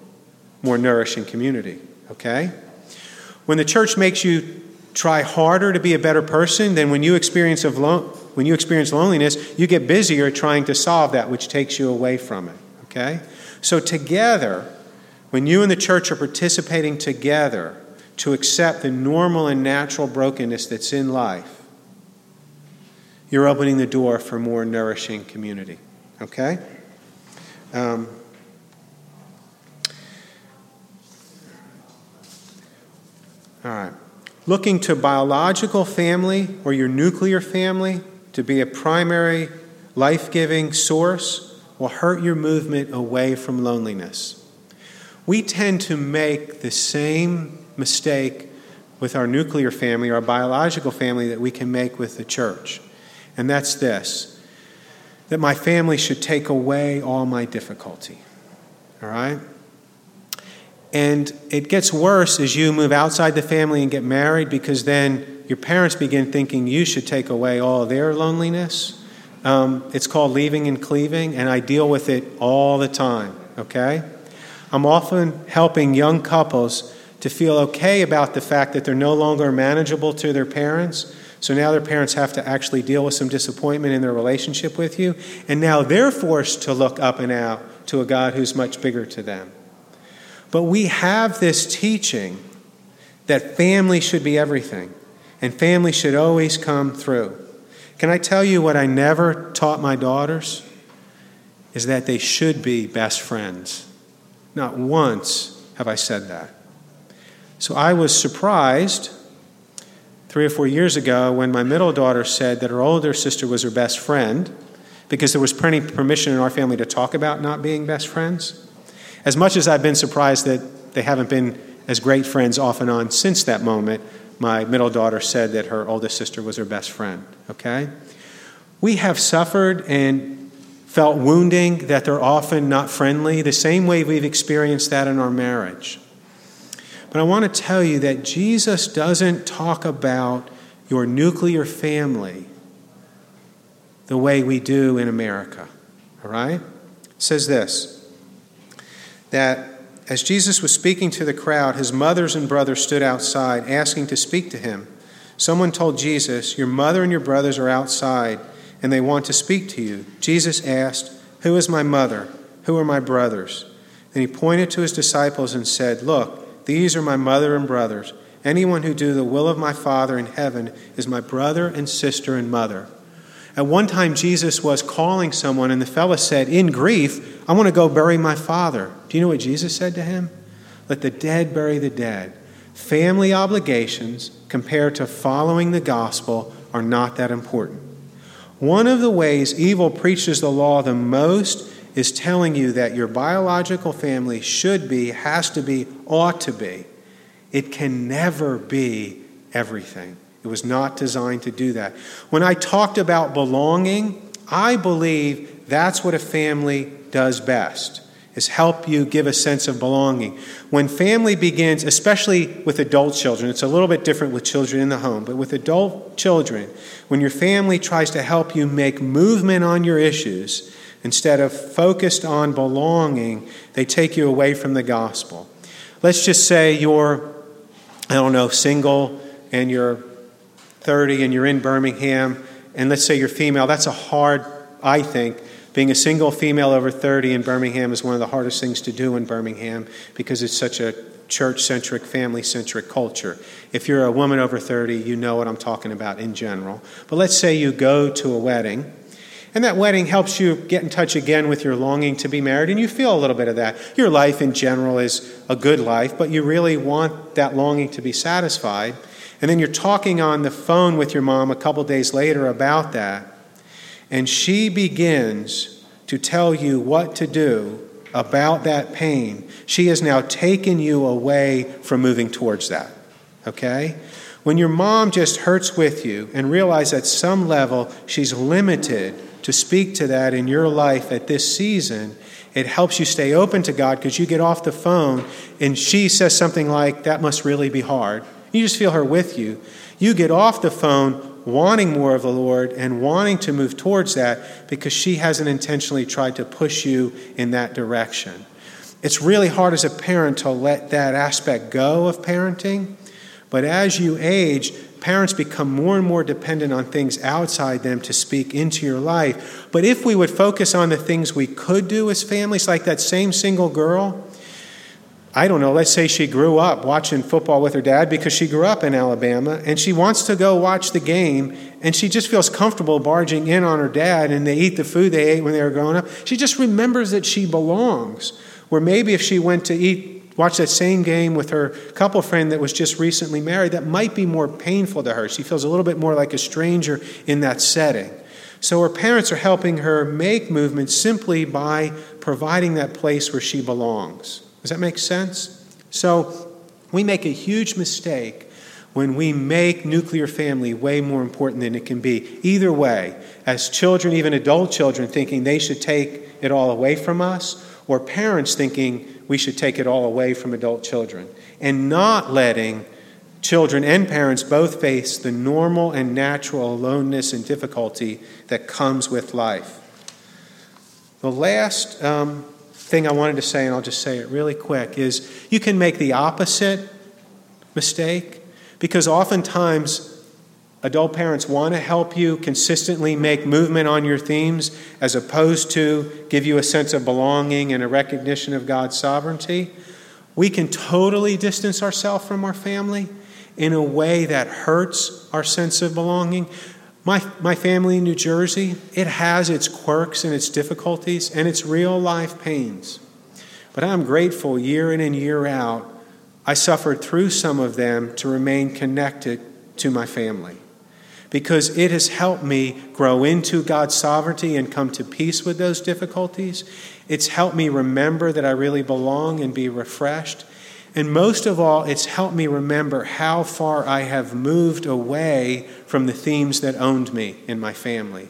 More nourishing community, okay? When the church makes you try harder to be a better person, then when you experience lo- when you experience loneliness, you get busier trying to solve that which takes you away from it, okay? So, together, when you and the church are participating together to accept the normal and natural brokenness that's in life, you're opening the door for more nourishing community. Okay? Um, all right. Looking to biological family or your nuclear family to be a primary life giving source will hurt your movement away from loneliness. We tend to make the same mistake with our nuclear family, our biological family, that we can make with the church. And that's this that my family should take away all my difficulty. All right? And it gets worse as you move outside the family and get married because then your parents begin thinking you should take away all their loneliness um, it's called leaving and cleaving, and I deal with it all the time, okay? I'm often helping young couples to feel okay about the fact that they're no longer manageable to their parents. So now their parents have to actually deal with some disappointment in their relationship with you. And now they're forced to look up and out to a God who's much bigger to them. But we have this teaching that family should be everything, and family should always come through. Can I tell you what I never taught my daughters? Is that they should be best friends. Not once have I said that. So I was surprised three or four years ago when my middle daughter said that her older sister was her best friend because there was plenty permission in our family to talk about not being best friends. As much as I've been surprised that they haven't been as great friends off and on since that moment, my middle daughter said that her oldest sister was her best friend, okay? We have suffered and felt wounding that they're often not friendly, the same way we've experienced that in our marriage. But I want to tell you that Jesus doesn't talk about your nuclear family the way we do in America, all right? It says this that as Jesus was speaking to the crowd, his mothers and brothers stood outside, asking to speak to him. Someone told Jesus, Your mother and your brothers are outside, and they want to speak to you. Jesus asked, Who is my mother? Who are my brothers? Then he pointed to his disciples and said, Look, these are my mother and brothers. Anyone who do the will of my Father in heaven is my brother and sister and mother. At one time, Jesus was calling someone, and the fellow said, in grief, I want to go bury my father. Do you know what Jesus said to him? Let the dead bury the dead. Family obligations, compared to following the gospel, are not that important. One of the ways evil preaches the law the most is telling you that your biological family should be, has to be, ought to be. It can never be everything. It was not designed to do that. When I talked about belonging, I believe that's what a family does best is help you give a sense of belonging. When family begins, especially with adult children, it's a little bit different with children in the home, but with adult children, when your family tries to help you make movement on your issues instead of focused on belonging, they take you away from the gospel. Let's just say you're, I don't know, single and you're 30 and you're in Birmingham, and let's say you're female. That's a hard, I think, being a single female over 30 in Birmingham is one of the hardest things to do in Birmingham because it's such a church centric, family centric culture. If you're a woman over 30, you know what I'm talking about in general. But let's say you go to a wedding, and that wedding helps you get in touch again with your longing to be married, and you feel a little bit of that. Your life in general is a good life, but you really want that longing to be satisfied. And then you're talking on the phone with your mom a couple days later about that, and she begins to tell you what to do about that pain, she has now taken you away from moving towards that. Okay? When your mom just hurts with you and realize at some level she's limited to speak to that in your life at this season, it helps you stay open to God because you get off the phone and she says something like, That must really be hard. You just feel her with you. You get off the phone wanting more of the Lord and wanting to move towards that because she hasn't intentionally tried to push you in that direction. It's really hard as a parent to let that aspect go of parenting, but as you age, parents become more and more dependent on things outside them to speak into your life. But if we would focus on the things we could do as families, like that same single girl, I don't know, let's say she grew up watching football with her dad because she grew up in Alabama and she wants to go watch the game and she just feels comfortable barging in on her dad and they eat the food they ate when they were growing up. She just remembers that she belongs. Where maybe if she went to eat, watch that same game with her couple friend that was just recently married, that might be more painful to her. She feels a little bit more like a stranger in that setting. So her parents are helping her make movement simply by providing that place where she belongs. Does that make sense? So we make a huge mistake when we make nuclear family way more important than it can be. Either way, as children, even adult children, thinking they should take it all away from us, or parents thinking we should take it all away from adult children, and not letting children and parents both face the normal and natural aloneness and difficulty that comes with life. The last um, thing I wanted to say, and I'll just say it really quick, is you can make the opposite mistake because oftentimes adult parents want to help you consistently make movement on your themes as opposed to give you a sense of belonging and a recognition of God's sovereignty. We can totally distance ourselves from our family in a way that hurts our sense of belonging. My, my family in New Jersey, it has its quirks and its difficulties and its real life pains. But I'm grateful year in and year out, I suffered through some of them to remain connected to my family because it has helped me grow into God's sovereignty and come to peace with those difficulties. It's helped me remember that I really belong and be refreshed. And most of all, it's helped me remember how far I have moved away from the themes that owned me in my family.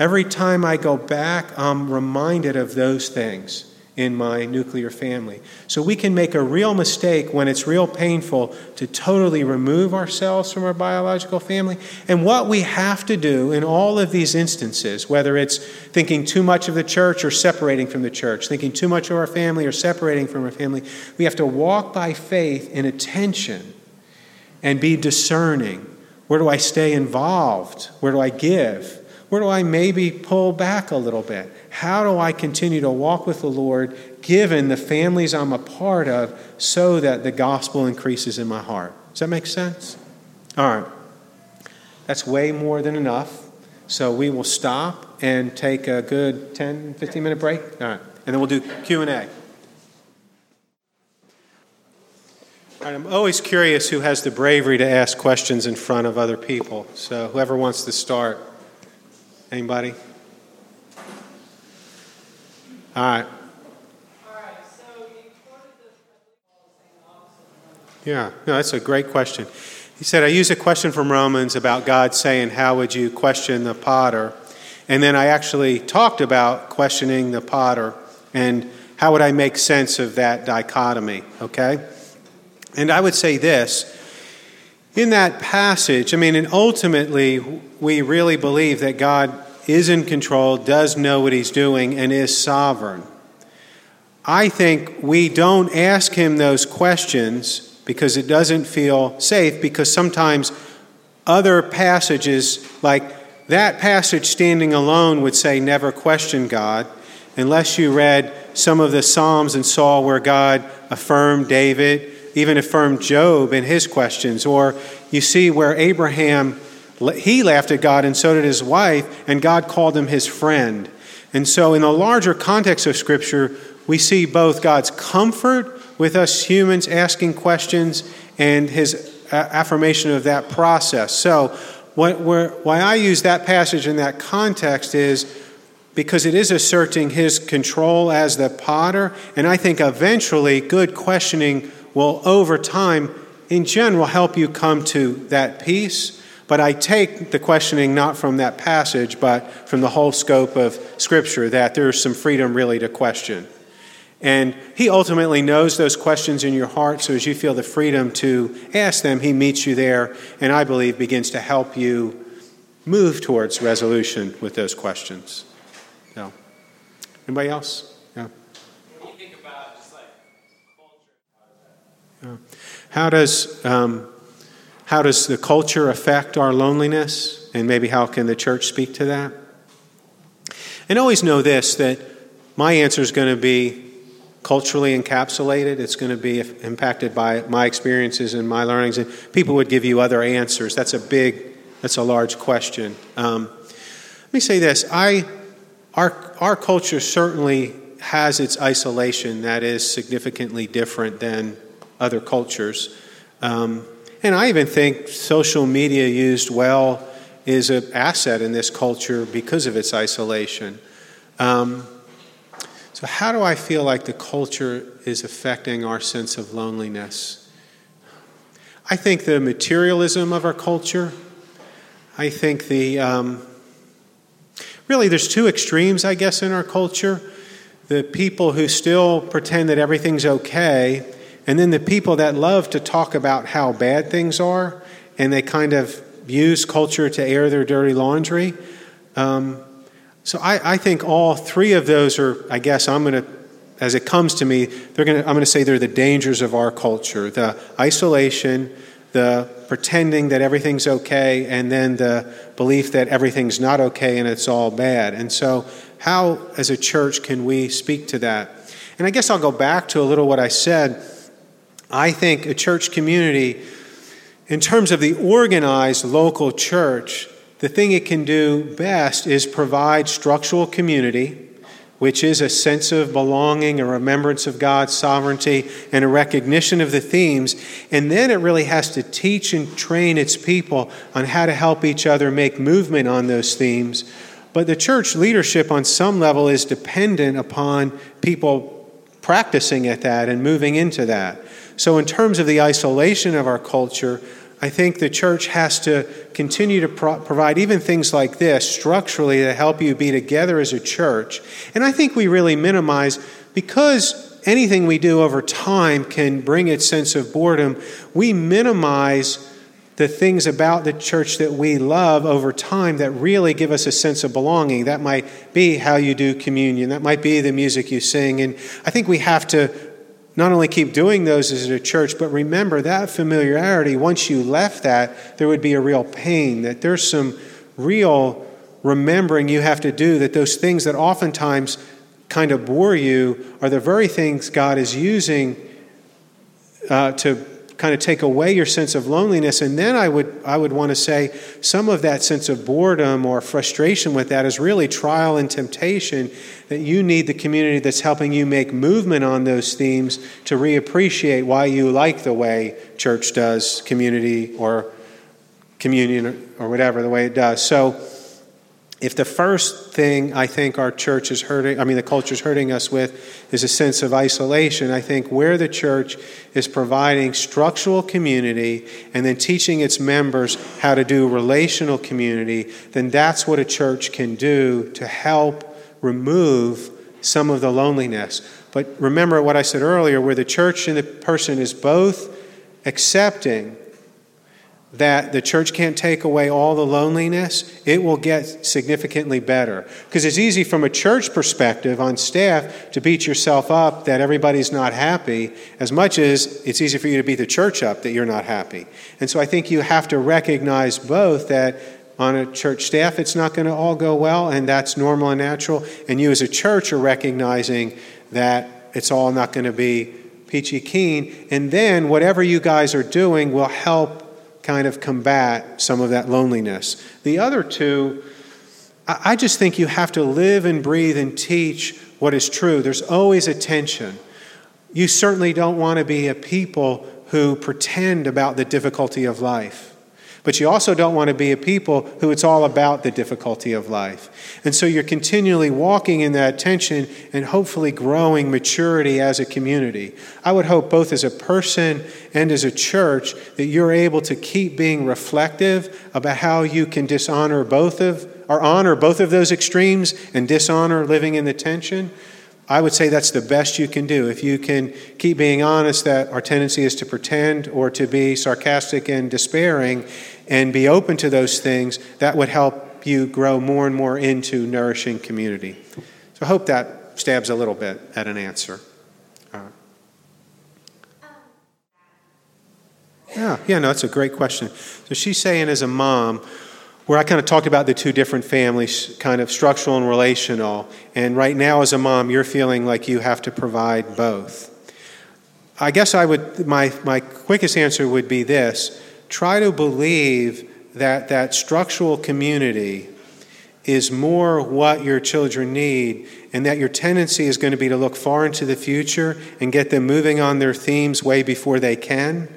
Every time I go back, I'm reminded of those things in my nuclear family. So we can make a real mistake when it's real painful to totally remove ourselves from our biological family. And what we have to do in all of these instances, whether it's thinking too much of the church or separating from the church, thinking too much of our family or separating from our family, we have to walk by faith in attention and be discerning. Where do I stay involved? Where do I give? Where do I maybe pull back a little bit? How do I continue to walk with the Lord given the families I'm a part of so that the gospel increases in my heart? Does that make sense? All right. That's way more than enough. So we will stop and take a good 10, 15 minute break. All right. And then we'll do Q&A. All right, I'm always curious who has the bravery to ask questions in front of other people. So whoever wants to start. Anybody? All right. Yeah, no, that's a great question. He said, I used a question from Romans about God saying, How would you question the potter? And then I actually talked about questioning the potter and how would I make sense of that dichotomy, okay? And I would say this in that passage, I mean, and ultimately, we really believe that God is in control, does know what he's doing, and is sovereign. I think we don't ask him those questions because it doesn't feel safe, because sometimes other passages, like that passage standing alone, would say, never question God, unless you read some of the Psalms and saw where God affirmed David, even affirmed Job in his questions, or you see where Abraham he laughed at God and so did his wife, and God called him his friend. And so, in the larger context of Scripture, we see both God's comfort with us humans asking questions and his uh, affirmation of that process. So, what, why I use that passage in that context is because it is asserting his control as the potter, and I think eventually good questioning will, over time, in general, help you come to that peace. But I take the questioning not from that passage, but from the whole scope of Scripture, that there's some freedom really to question. And He ultimately knows those questions in your heart, so as you feel the freedom to ask them, He meets you there, and I believe begins to help you move towards resolution with those questions. No. Anybody else? Yeah. What do you think about just like culture? How does um, how does the culture affect our loneliness, and maybe how can the church speak to that? And always know this: that my answer is going to be culturally encapsulated. It's going to be impacted by my experiences and my learnings. And people would give you other answers. That's a big, that's a large question. Um, let me say this: I, our, our culture certainly has its isolation that is significantly different than other cultures. Um, and I even think social media used well is an asset in this culture because of its isolation. Um, so, how do I feel like the culture is affecting our sense of loneliness? I think the materialism of our culture, I think the, um, really, there's two extremes, I guess, in our culture. The people who still pretend that everything's okay, and then the people that love to talk about how bad things are, and they kind of use culture to air their dirty laundry. Um, so I, I think all three of those are, I guess I'm going to, as it comes to me, they're to, I'm going to say they're the dangers of our culture the isolation, the pretending that everything's okay, and then the belief that everything's not okay and it's all bad. And so, how, as a church, can we speak to that? And I guess I'll go back to a little what I said. I think a church community, in terms of the organized local church, the thing it can do best is provide structural community, which is a sense of belonging, a remembrance of God's sovereignty, and a recognition of the themes. And then it really has to teach and train its people on how to help each other make movement on those themes. But the church leadership, on some level, is dependent upon people practicing at that and moving into that. So, in terms of the isolation of our culture, I think the church has to continue to pro- provide even things like this structurally to help you be together as a church. And I think we really minimize, because anything we do over time can bring its sense of boredom, we minimize the things about the church that we love over time that really give us a sense of belonging. That might be how you do communion, that might be the music you sing. And I think we have to not only keep doing those as a church, but remember that familiarity, once you left that, there would be a real pain, that there's some real remembering you have to do, that those things that oftentimes kind of bore you are the very things God is using uh, to kind of take away your sense of loneliness. And then I would, I would want to say some of that sense of boredom or frustration with that is really trial and temptation, that you need the community that's helping you make movement on those themes to reappreciate why you like the way church does community or communion or whatever, the way it does. So, if the first thing I think our church is hurting, I mean, the culture is hurting us with is a sense of isolation, I think where the church is providing structural community and then teaching its members how to do relational community, then that's what a church can do to help remove some of the loneliness. But remember what I said earlier, where the church and the person is both accepting that the church can't take away all the loneliness, it will get significantly better. Because it's easy from a church perspective on staff to beat yourself up that everybody's not happy, as much as it's easy for you to beat the church up that you're not happy. And so I think you have to recognize both that on a church staff it's not going to all go well, and that's normal and natural. And you as a church are recognizing that it's all not going to be peachy keen. And then whatever you guys are doing will help kind of combat some of that loneliness. The other two, I just think you have to live and breathe and teach what is true. There's always a tension. You certainly don't want to be a people who pretend about the difficulty of life. But you also don't want to be a people who it's all about the difficulty of life. And so you're continually walking in that tension and hopefully growing maturity as a community. I would hope both as a person and as a church that you're able to keep being reflective about how you can dishonor both of or honor both of those extremes and dishonor living in the tension. I would say that's the best you can do. If you can keep being honest that our tendency is to pretend or to be sarcastic and despairing, and be open to those things, that would help you grow more and more into nourishing community. So I hope that stabs a little bit at an answer. Uh, yeah, yeah, no, that's a great question. So she's saying, as a mom, where I kind of talked about the two different families, kind of structural and relational, and right now as a mom, you're feeling like you have to provide both. I guess I would, my, my quickest answer would be this try to believe that that structural community is more what your children need, and that your tendency is going to be to look far into the future and get them moving on their themes way before they can.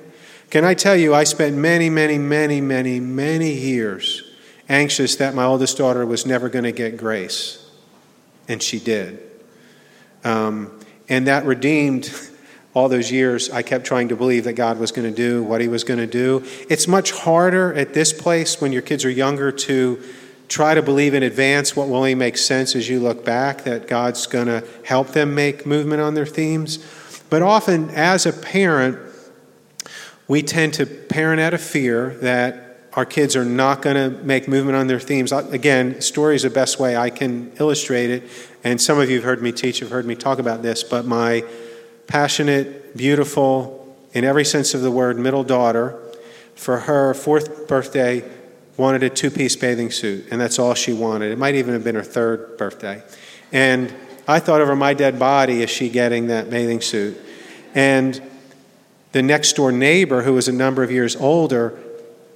Can I tell you, I spent many, many, many, many, many years anxious that my oldest daughter was never going to get grace, and she did. Um, and that redeemed *laughs* all those years, I kept trying to believe that God was going to do what He was going to do. It's much harder at this place when your kids are younger to try to believe in advance what will only make sense as you look back, that God's going to help them make movement on their themes. But often, as a parent, we tend to parent out of fear that our kids are not going to make movement on their themes. Again, story is the best way I can illustrate it. And some of you have heard me teach, have heard me talk about this, but my passionate, beautiful, in every sense of the word, middle daughter, for her fourth birthday, wanted a two piece bathing suit, and that's all she wanted. It might even have been her third birthday. And I thought over my dead body, is she getting that bathing suit? And the next door neighbor, who was a number of years older,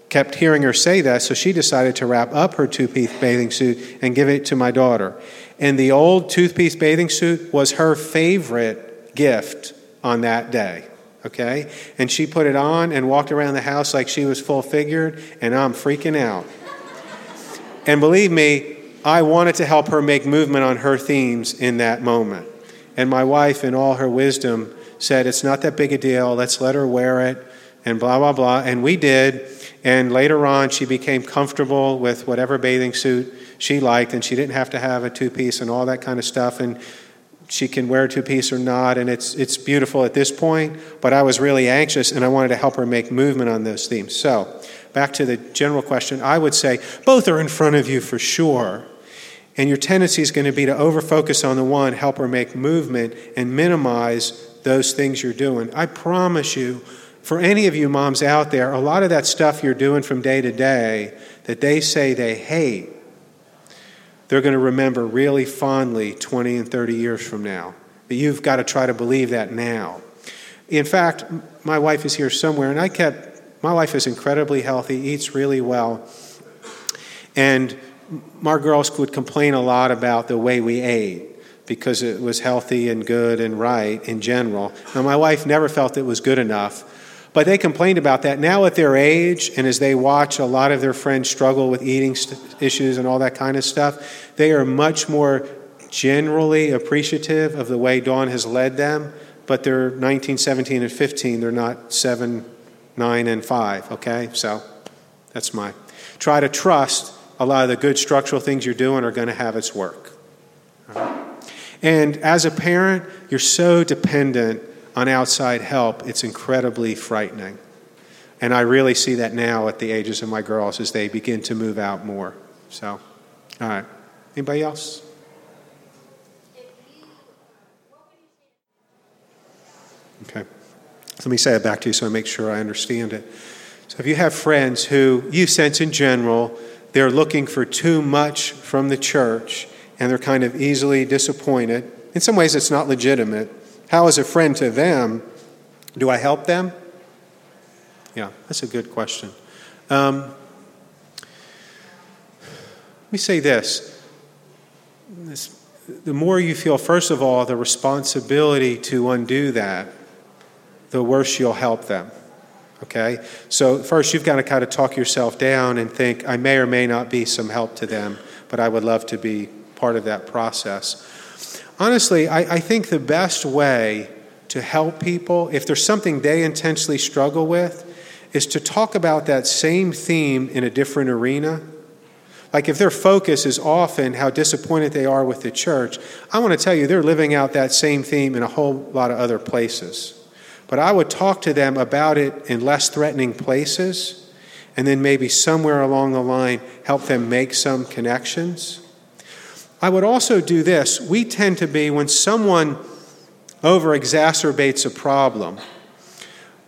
kept hearing her say that, so she decided to wrap up her two piece bathing suit and give it to my daughter. And the old two piece bathing suit was her favorite gift on that day. Okay? And she put it on and walked around the house like she was full figured, and I'm freaking out. And believe me, I wanted to help her make movement on her themes in that moment. And my wife, in all her wisdom, said, It's not that big a deal. Let's let her wear it, and blah, blah, blah. And we did. And later on, she became comfortable with whatever bathing suit she liked, and she didn't have to have a two piece and all that kind of stuff. And she can wear two piece or not, and it's, it's beautiful at this point. But I was really anxious and I wanted to help her make movement on those themes. So, back to the general question, I would say both are in front of you for sure. And your tendency is going to be to overfocus on the one, help her make movement, and minimize those things you're doing. I promise you, for any of you moms out there, a lot of that stuff you're doing from day to day that they say they hate they're going to remember really fondly 20 and 30 years from now. But you've got to try to believe that now. In fact, my wife is here somewhere, and I kept, my wife is incredibly healthy, eats really well. And our girls would complain a lot about the way we ate because it was healthy and good and right in general. Now, my wife never felt it was good enough, But they complained about that. Now, at their age, and as they watch a lot of their friends struggle with eating st- issues and all that kind of stuff, they are much more generally appreciative of the way Dawn has led them. But they're 19, 17, and 15. They're not 7, 9, and 5, okay? So that's my. Try to trust a lot of the good structural things you're doing are going to have its work. And as a parent, you're so dependent on outside help, it's incredibly frightening. And I really see that now at the ages of my girls as they begin to move out more. So, all right. Anybody else? Okay. Let me say it back to you so I make sure I understand it. So, if you have friends who you sense in general they're looking for too much from the church and they're kind of easily disappointed, in some ways it's not legitimate. How, as a friend to them, do I help them? Yeah, that's a good question. Um, let me say this. this. The more you feel, first of all, the responsibility to undo that, the worse you'll help them. Okay? So, first, you've got to kind of talk yourself down and think, I may or may not be some help to them, but I would love to be part of that process. Honestly, I, I think the best way to help people, if there's something they intensely struggle with, is to talk about that same theme in a different arena. Like if their focus is often how disappointed they are with the church, I want to tell you they're living out that same theme in a whole lot of other places. But I would talk to them about it in less threatening places, and then maybe somewhere along the line help them make some connections. I would also do this. We tend to be, when someone over exacerbates a problem,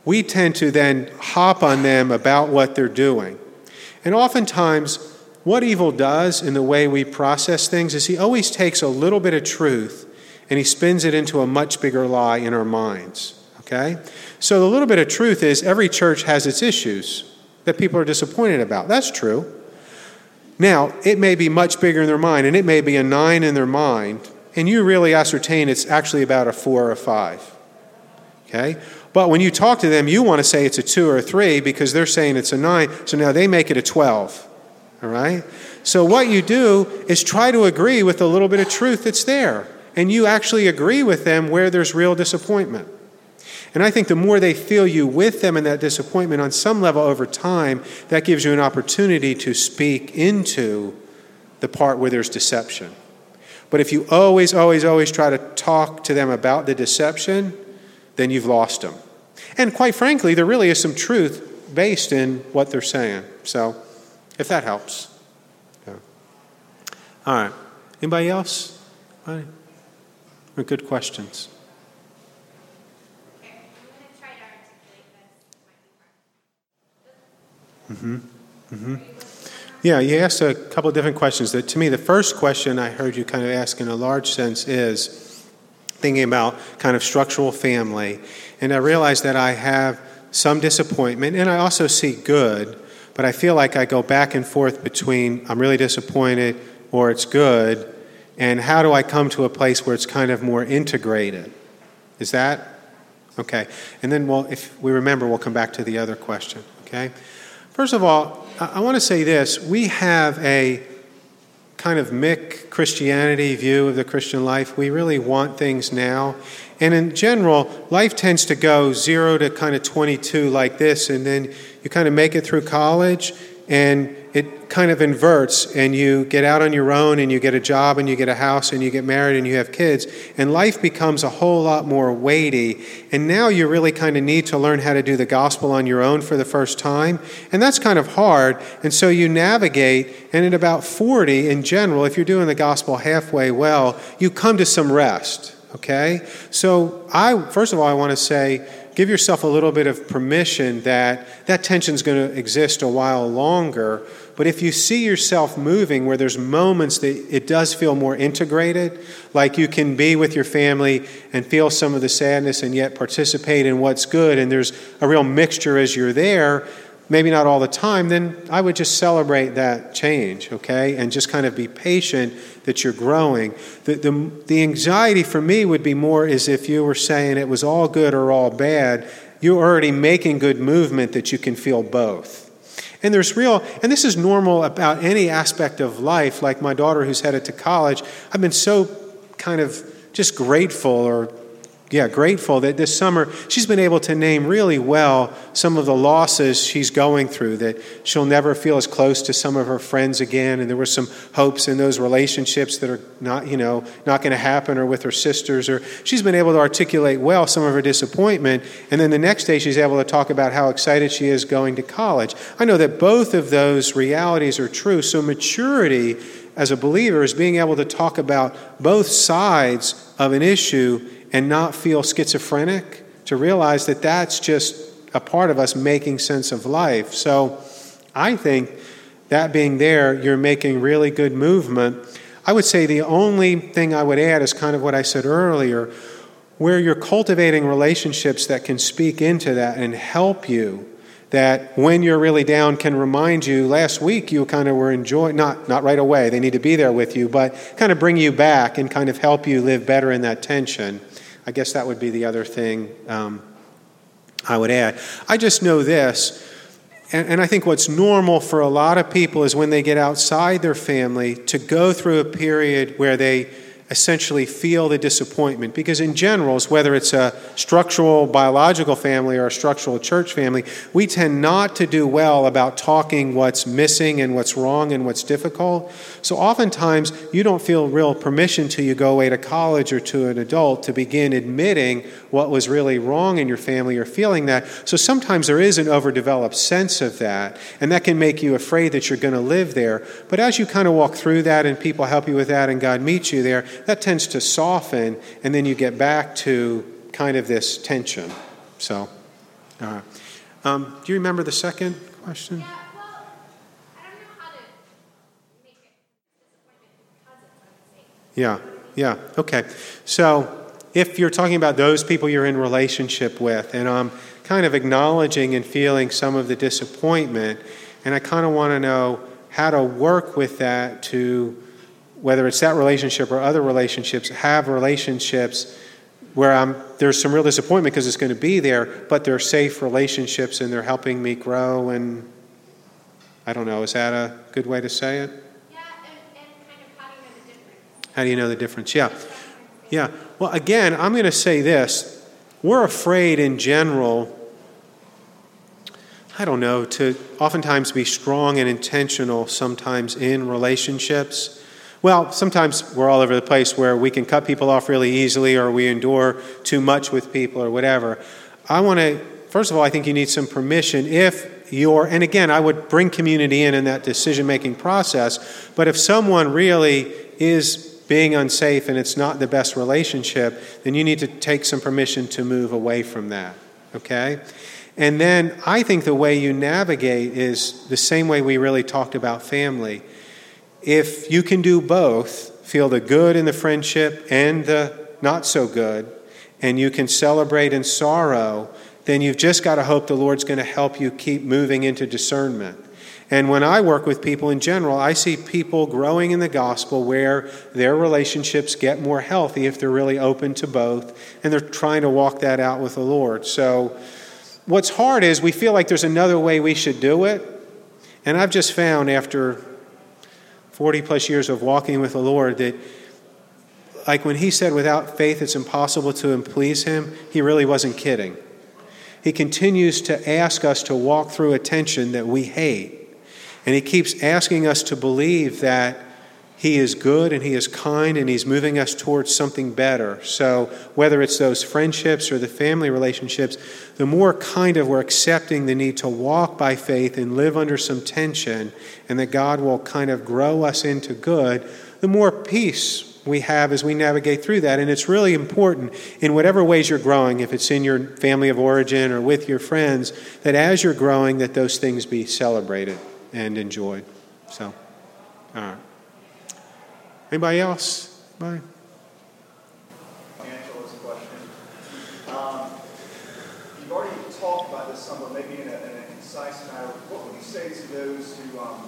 we tend to then hop on them about what they're doing. And oftentimes, what evil does in the way we process things is he always takes a little bit of truth and he spins it into a much bigger lie in our minds. Okay? So the little bit of truth is every church has its issues that people are disappointed about. That's true. Now, it may be much bigger in their mind, and it may be a nine in their mind, and you really ascertain it's actually about a four or a five. Okay? But when you talk to them, you want to say it's a two or a three because they're saying it's a nine, so now they make it a 12. All right? So what you do is try to agree with a little bit of truth that's there, and you actually agree with them where there's real disappointment. And I think the more they feel you with them in that disappointment, on some level over time, that gives you an opportunity to speak into the part where there's deception. But if you always, always, always try to talk to them about the deception, then you've lost them. And quite frankly, there really is some truth based in what they're saying. So, if that helps. Yeah. All right. Anybody else? Good questions. Mm-hmm. Mm-hmm. Yeah, you asked a couple of different questions. That to me, the first question I heard you kind of ask in a large sense is thinking about kind of structural family, and I realized that I have some disappointment, and I also see good, but I feel like I go back and forth between I'm really disappointed or it's good, and how do I come to a place where it's kind of more integrated? Is that okay? And then, well, if we remember, we'll come back to the other question. Okay. First of all, I want to say this. We have a kind of McChristianity view of the Christian life. We really want things now. And in general, life tends to go zero to kind of 22 like this, and then you kind of make it through college, and it kind of inverts and you get out on your own and you get a job and you get a house and you get married and you have kids and life becomes a whole lot more weighty. And now you really kind of need to learn how to do the gospel on your own for the first time and that's kind of hard. And so you navigate and at about 40 in general if you're doing the gospel halfway well you come to some rest okay? So i first of all i want to say give yourself a little bit of permission that that tension is going to exist a while longer. But if you see yourself moving where there's moments that it does feel more integrated, like you can be with your family and feel some of the sadness and yet participate in what's good, and there's a real mixture as you're there, maybe not all the time, then I would just celebrate that change, okay? And just kind of be patient that you're growing. The, the, the anxiety for me would be more as if you were saying it was all good or all bad. you're already making good movement that you can feel both. And there's real, and this is normal about any aspect of life, like my daughter who's headed to college. I've been so kind of just grateful or yeah, grateful that this summer she's been able to name really well some of the losses she's going through, that she'll never feel as close to some of her friends again. And there were some hopes in those relationships that are not, you know, not going to happen or with her sisters. Or she's been able to articulate well some of her disappointment. And then the next day she's able to talk about how excited she is going to college. I know that both of those realities are true. So maturity as a believer is being able to talk about both sides of an issue and not feel schizophrenic, to realize that that's just a part of us making sense of life. So I think that being there, you're making really good movement. I would say the only thing I would add is kind of what I said earlier, where you're cultivating relationships that can speak into that and help you that when you're really down can remind you last week you kind of were enjoying not not right away they need to be there with you but kind of bring you back and kind of help you live better in that tension I guess that would be the other thing um, I would add. I just know this, and, and I think what's normal for a lot of people is when they get outside their family to go through a period where they essentially feel the disappointment. Because, in general, whether it's a structural biological family or a structural church family, we tend not to do well about talking what's missing and what's wrong and what's difficult. So, oftentimes, you don't feel real permission till you go away to college or to an adult to begin admitting what was really wrong in your family or feeling that. So, sometimes there is an overdeveloped sense of that, and that can make you afraid that you're going to live there. But as you kind of walk through that and people help you with that and God meets you there, that tends to soften, and then you get back to kind of this tension. So, uh, um, do you remember the second question? Yeah, yeah, okay. So, if you're talking about those people you're in relationship with, and I'm kind of acknowledging and feeling some of the disappointment, and I kind of want to know how to work with that to whether it's that relationship or other relationships, have relationships where I'm, there's some real disappointment because it's going to be there, but they're safe relationships and they're helping me grow. And I don't know, is that a good way to say it? Yeah, and, and kind of how do you know the difference? How do you know the difference? Yeah. Yeah. Well, again, I'm going to say this. We're afraid in general, I don't know, to oftentimes be strong and intentional sometimes in relationships well, sometimes we're all over the place where we can cut people off really easily or we endure too much with people or whatever. I want to, first of all, I think you need some permission if you're, and again, I would bring community in in that decision making process, but if someone really is being unsafe and it's not the best relationship, then you need to take some permission to move away from that, okay? And then I think the way you navigate is the same way we really talked about family if you can do both, feel the good in the friendship and the not so good, and you can celebrate in sorrow, then you've just got to hope the Lord's going to help you keep moving into discernment. And when I work with people in general, I see people growing in the gospel where their relationships get more healthy if they're really open to both and they're trying to walk that out with the Lord. So, what's hard is we feel like there's another way we should do it. And I've just found after 40 plus years of walking with the Lord that, like when he said, without faith it's impossible to please him, he really wasn't kidding. He continues to ask us to walk through a tension that we hate. And he keeps asking us to believe that he is good and He is kind and He's moving us towards something better. So, whether it's those friendships or the family relationships, the more kind of we're accepting the need to walk by faith and live under some tension, and that God will kind of grow us into good, the more peace we have as we navigate through that. And it's really important in whatever ways you're growing, if it's in your family of origin or with your friends, that as you're growing, that those things be celebrated and enjoyed. So, all right. Anybody else? Anybody? Angela's question. Um, you've already talked about this some, but maybe in a, in a concise manner. What would you say to those who um,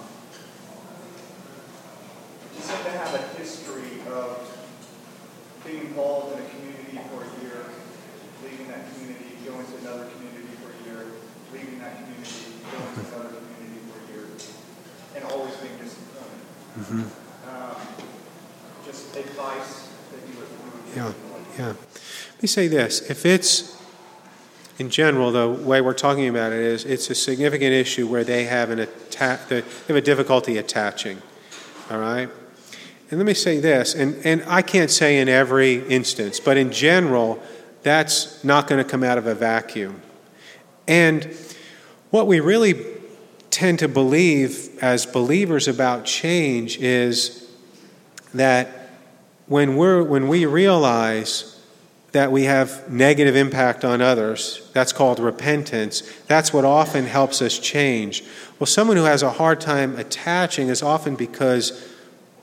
seem to have a history of being involved in a community for a year, leaving that community, going to another community for a year, leaving that community, going to another community for a year, and always being disappointed. Mm-hmm. Um, just advice that you would, you would. Yeah, yeah. Let me say this. If it's, in general, the way we're talking about it is, it's a significant issue where they have an atta- they have a difficulty attaching. All right? And let me say this, and, and I can't say in every instance, but in general, that's not going to come out of a vacuum. And what we really tend to believe as believers about change is that when, we're, when we realize that we have negative impact on others, that's called repentance, that's what often helps us change. Well, someone who has a hard time attaching is often because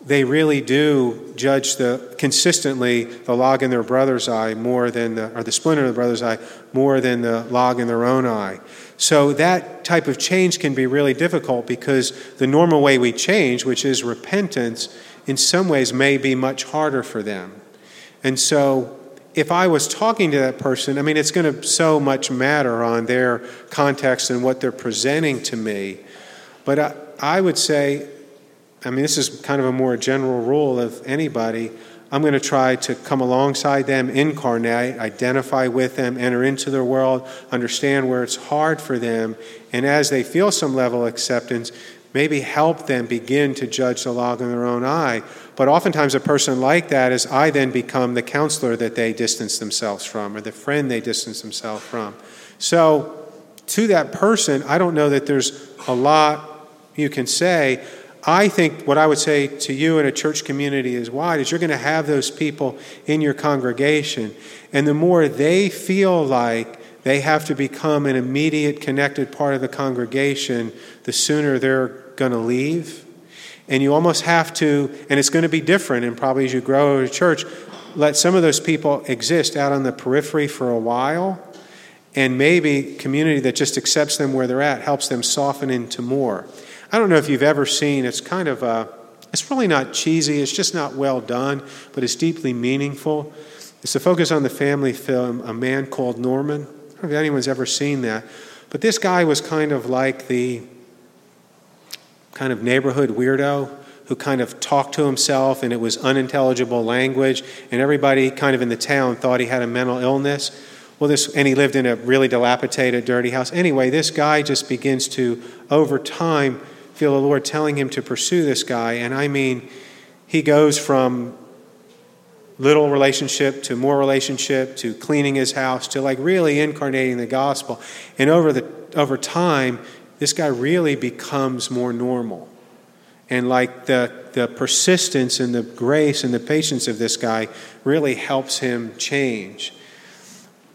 they really do judge the consistently the log in their brother's eye more than the or the splinter in the brother's eye more than the log in their own eye. So that type of change can be really difficult because the normal way we change, which is repentance, in some ways may be much harder for them. And so if I was talking to that person, I mean, it's going to so much matter on their context and what they're presenting to me. But I, I would say, I mean, this is kind of a more general rule of anybody. I'm going to try to come alongside them, incarnate, identify with them, enter into their world, understand where it's hard for them, and as they feel some level of acceptance, maybe help them begin to judge the log in their own eye. But oftentimes, a person like that is I then become the counselor that they distance themselves from, or the friend they distance themselves from. So, to that person, I don't know that there's a lot you can say. I think what I would say to you in a church community is wide is you're going to have those people in your congregation. And the more they feel like they have to become an immediate connected part of the congregation, the sooner they're going to leave. And you almost have to, and it's going to be different, and probably as you grow a church, let some of those people exist out on the periphery for a while. And maybe community that just accepts them where they're at helps them soften into more. I don't know if you've ever seen, it's kind of, uh, it's really not cheesy, it's just not well done, but it's deeply meaningful. It's a focus on the family film, A Man Called Norman. I don't know if anyone's ever seen that. But this guy was kind of like the kind of neighborhood weirdo who kind of talked to himself and it was unintelligible language, and everybody kind of in the town thought he had a mental illness. Well, this, and he lived in a really dilapidated, dirty house. Anyway, this guy just begins to, over time, feel the Lord telling him to pursue this guy. And I mean, he goes from little relationship to more relationship to cleaning his house to like really incarnating the gospel. And over the over time, this guy really becomes more normal. And like the, the persistence and the grace and the patience of this guy really helps him change.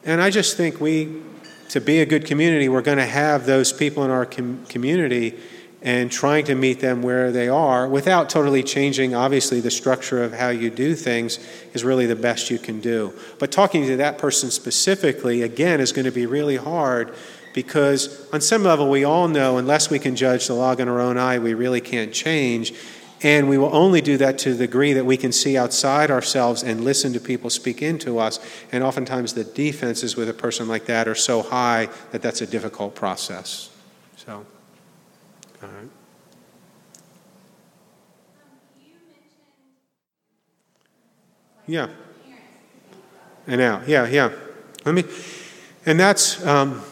And I just think we, to be a good community, we're going to have those people in our com- community and trying to meet them where they are without totally changing, obviously, the structure of how you do things is really the best you can do. But talking to that person specifically, again, is going to be really hard because, on some level, we all know unless we can judge the log in our own eye, we really can't change. And we will only do that to the degree that we can see outside ourselves and listen to people speak into us. And oftentimes, the defenses with a person like that are so high that that's a difficult process. So. All right. Yeah. And now, yeah, yeah. Let me, and that's um,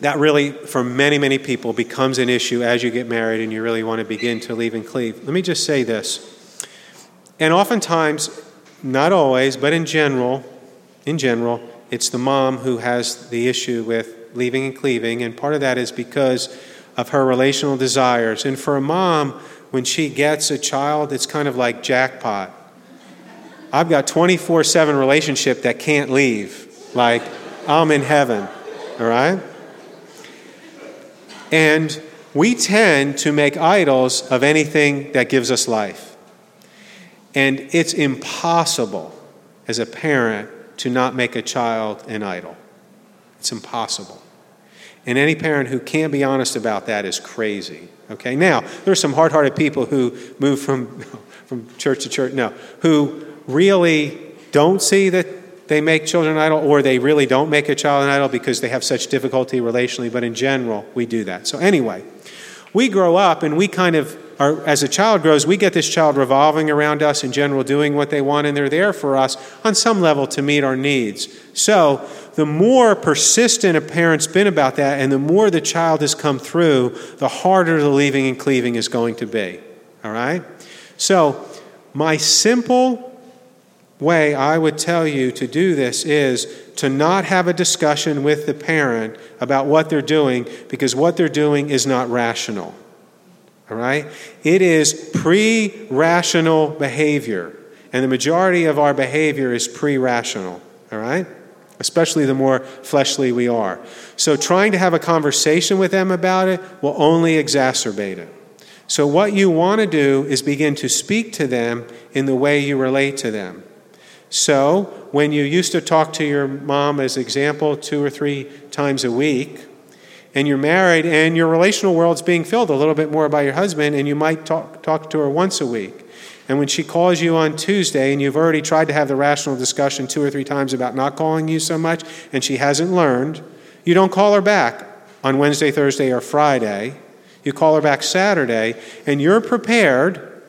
that really, for many, many people, becomes an issue as you get married and you really want to begin to leave and cleave. Let me just say this, and oftentimes, not always, but in general, in general, it's the mom who has the issue with leaving and cleaving, and part of that is because of her relational desires. And for a mom, when she gets a child, it's kind of like jackpot. I've got 24 7 relationship that can't leave. Like, I'm in heaven. All right? And we tend to make idols of anything that gives us life. And it's impossible as a parent to not make a child an idol. It's impossible. And any parent who can't be honest about that is crazy. Okay, now there's some hard hearted people who move from, *laughs* from church to church, no, who really don't see that they make children idol, or they really don't make a child an idol because they have such difficulty relationally, but in general, we do that. So, anyway, we grow up and we kind of are, as a child grows, we get this child revolving around us in general, doing what they want, and they're there for us on some level to meet our needs. So, the more persistent a parent's been about that, and the more the child has come through, the harder the leaving and cleaving is going to be. All right? So, my simple way I would tell you to do this is to not have a discussion with the parent about what they're doing because what they're doing is not rational. All right? It is pre rational behavior. And the majority of our behavior is pre rational. All right? Especially the more fleshly we are. So trying to have a conversation with them about it will only exacerbate it. So, what you want to do is begin to speak to them in the way you relate to them. So, when you used to talk to your mom, as example, two or three times a week, and you're married and your relational world's being filled a little bit more by your husband, and you might talk, talk to her once a week. And when she calls you on Tuesday and you've already tried to have the rational discussion two or three times about not calling you so much, and she hasn't learned, you don't call her back on Wednesday, Thursday, or Friday. You call her back Saturday, and you're prepared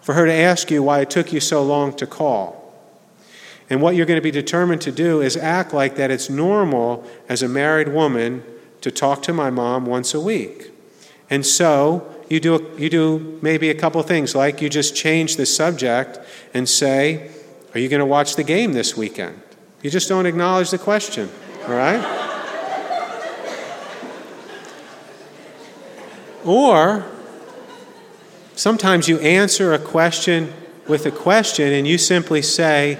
for her to ask you why it took you so long to call. And what you're going to be determined to do is act like that it's normal as a married woman to talk to my mom once a week. And so you do, you do maybe a couple things, like you just change the subject and say, Are you going to watch the game this weekend? You just don't acknowledge the question, all right? or sometimes you answer a question with a question and you simply say,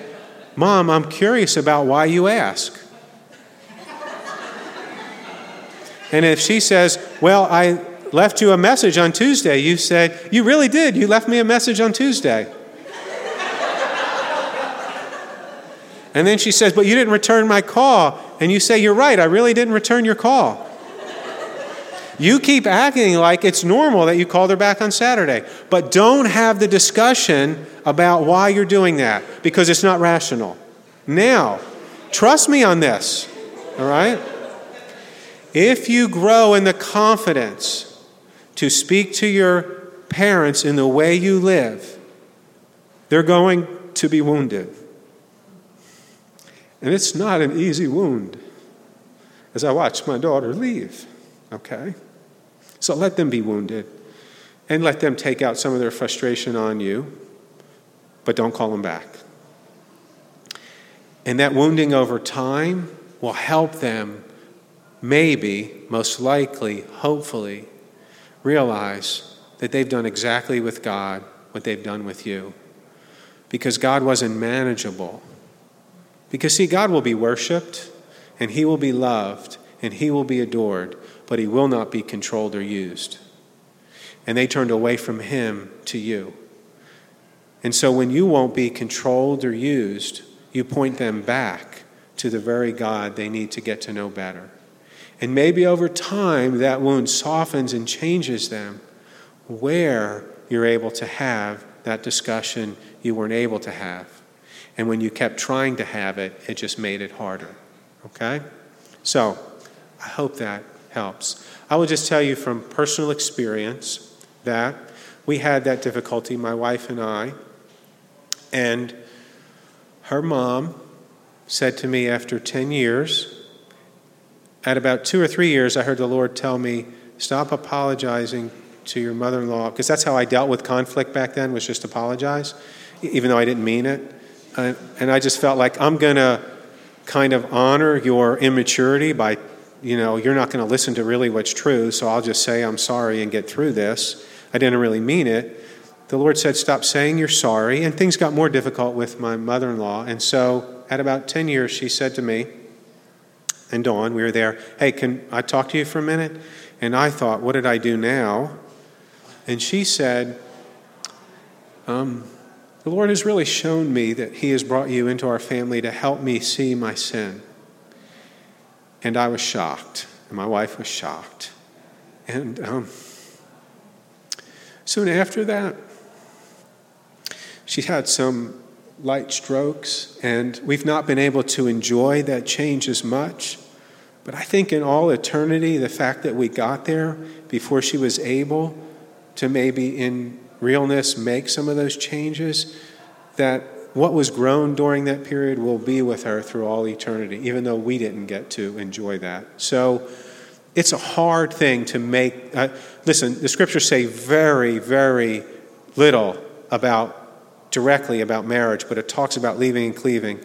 Mom, I'm curious about why you ask. And if she says, Well, I left you a message on Tuesday, you said, You really did. You left me a message on Tuesday. and then she says, But you didn't return my call. And you say, You're right. I really didn't return your call. You keep acting like it's normal that you called her back on Saturday, but don't have the discussion about why you're doing that because it's not rational. Now, trust me on this, all right? If you grow in the confidence to speak to your parents in the way you live, they're going to be wounded. And it's not an easy wound as I watch my daughter leave, okay? So let them be wounded and let them take out some of their frustration on you, but don't call them back. And that wounding over time will help them maybe, most likely, hopefully, realize that they've done exactly with God what they've done with you. Because God wasn't manageable. Because, see, God will be worshiped, and He will be loved, and He will be adored, but He will not be controlled or used. And they turned away from Him to you. And so, when you won't be controlled or used, you point them back to the very God they need to get to know better. And maybe over time that wound softens and changes them where you're able to have that discussion you weren't able to have. And when you kept trying to have it, it just made it harder. Okay? So, I hope that helps. I will just tell you from personal experience that we had that difficulty, my wife and I. And her mom said to me after 10 years, at about two or three years, I heard the Lord tell me, stop apologizing to your mother in law, because that's how I dealt with conflict back then, was just apologize, even though I didn't mean it. And I just felt like I'm going to kind of honor your immaturity by, you know, you're not going to listen to really what's true, so I'll just say I'm sorry and get through this. I didn't really mean it. The Lord said, Stop saying you're sorry. And things got more difficult with my mother in law. And so at about 10 years, she said to me, and Dawn, we were there, hey, can I talk to you for a minute? And I thought, what did I do now? And she said, um, the Lord has really shown me that He has brought you into our family to help me see my sin. And I was shocked, and my wife was shocked. And um, soon after that, she had some light strokes, and we've not been able to enjoy that change as much. But I think in all eternity, the fact that we got there before she was able to maybe in realness make some of those changes, that what was grown during that period will be with her through all eternity, even though we didn't get to enjoy that. So it's a hard thing to make. Uh, listen, the scriptures say very, very little about directly about marriage, but it talks about leaving and cleaving,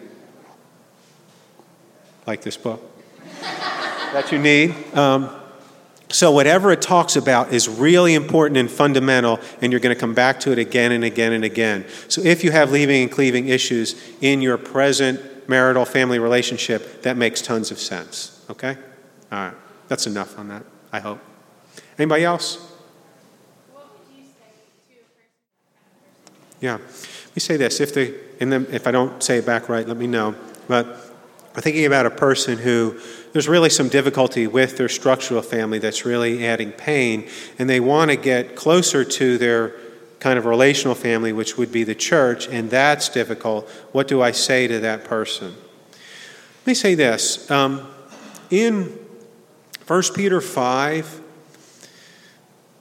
like this book that you need. Um, so, whatever it talks about is really important and fundamental, and you're going to come back to it again and again and again. So, if you have leaving and cleaving issues in your present marital family relationship, that makes tons of sense. Okay? All right. That's enough on that, I hope. Anybody else? Yeah. Let me say this. If, the, in the, if I don't say it back right, let me know. But I'm thinking about a person who there's really some difficulty with their structural family that's really adding pain, and they want to get closer to their kind of relational family, which would be the church, and that's difficult. What do I say to that person? Let me say this. Um, in 1 Peter 5,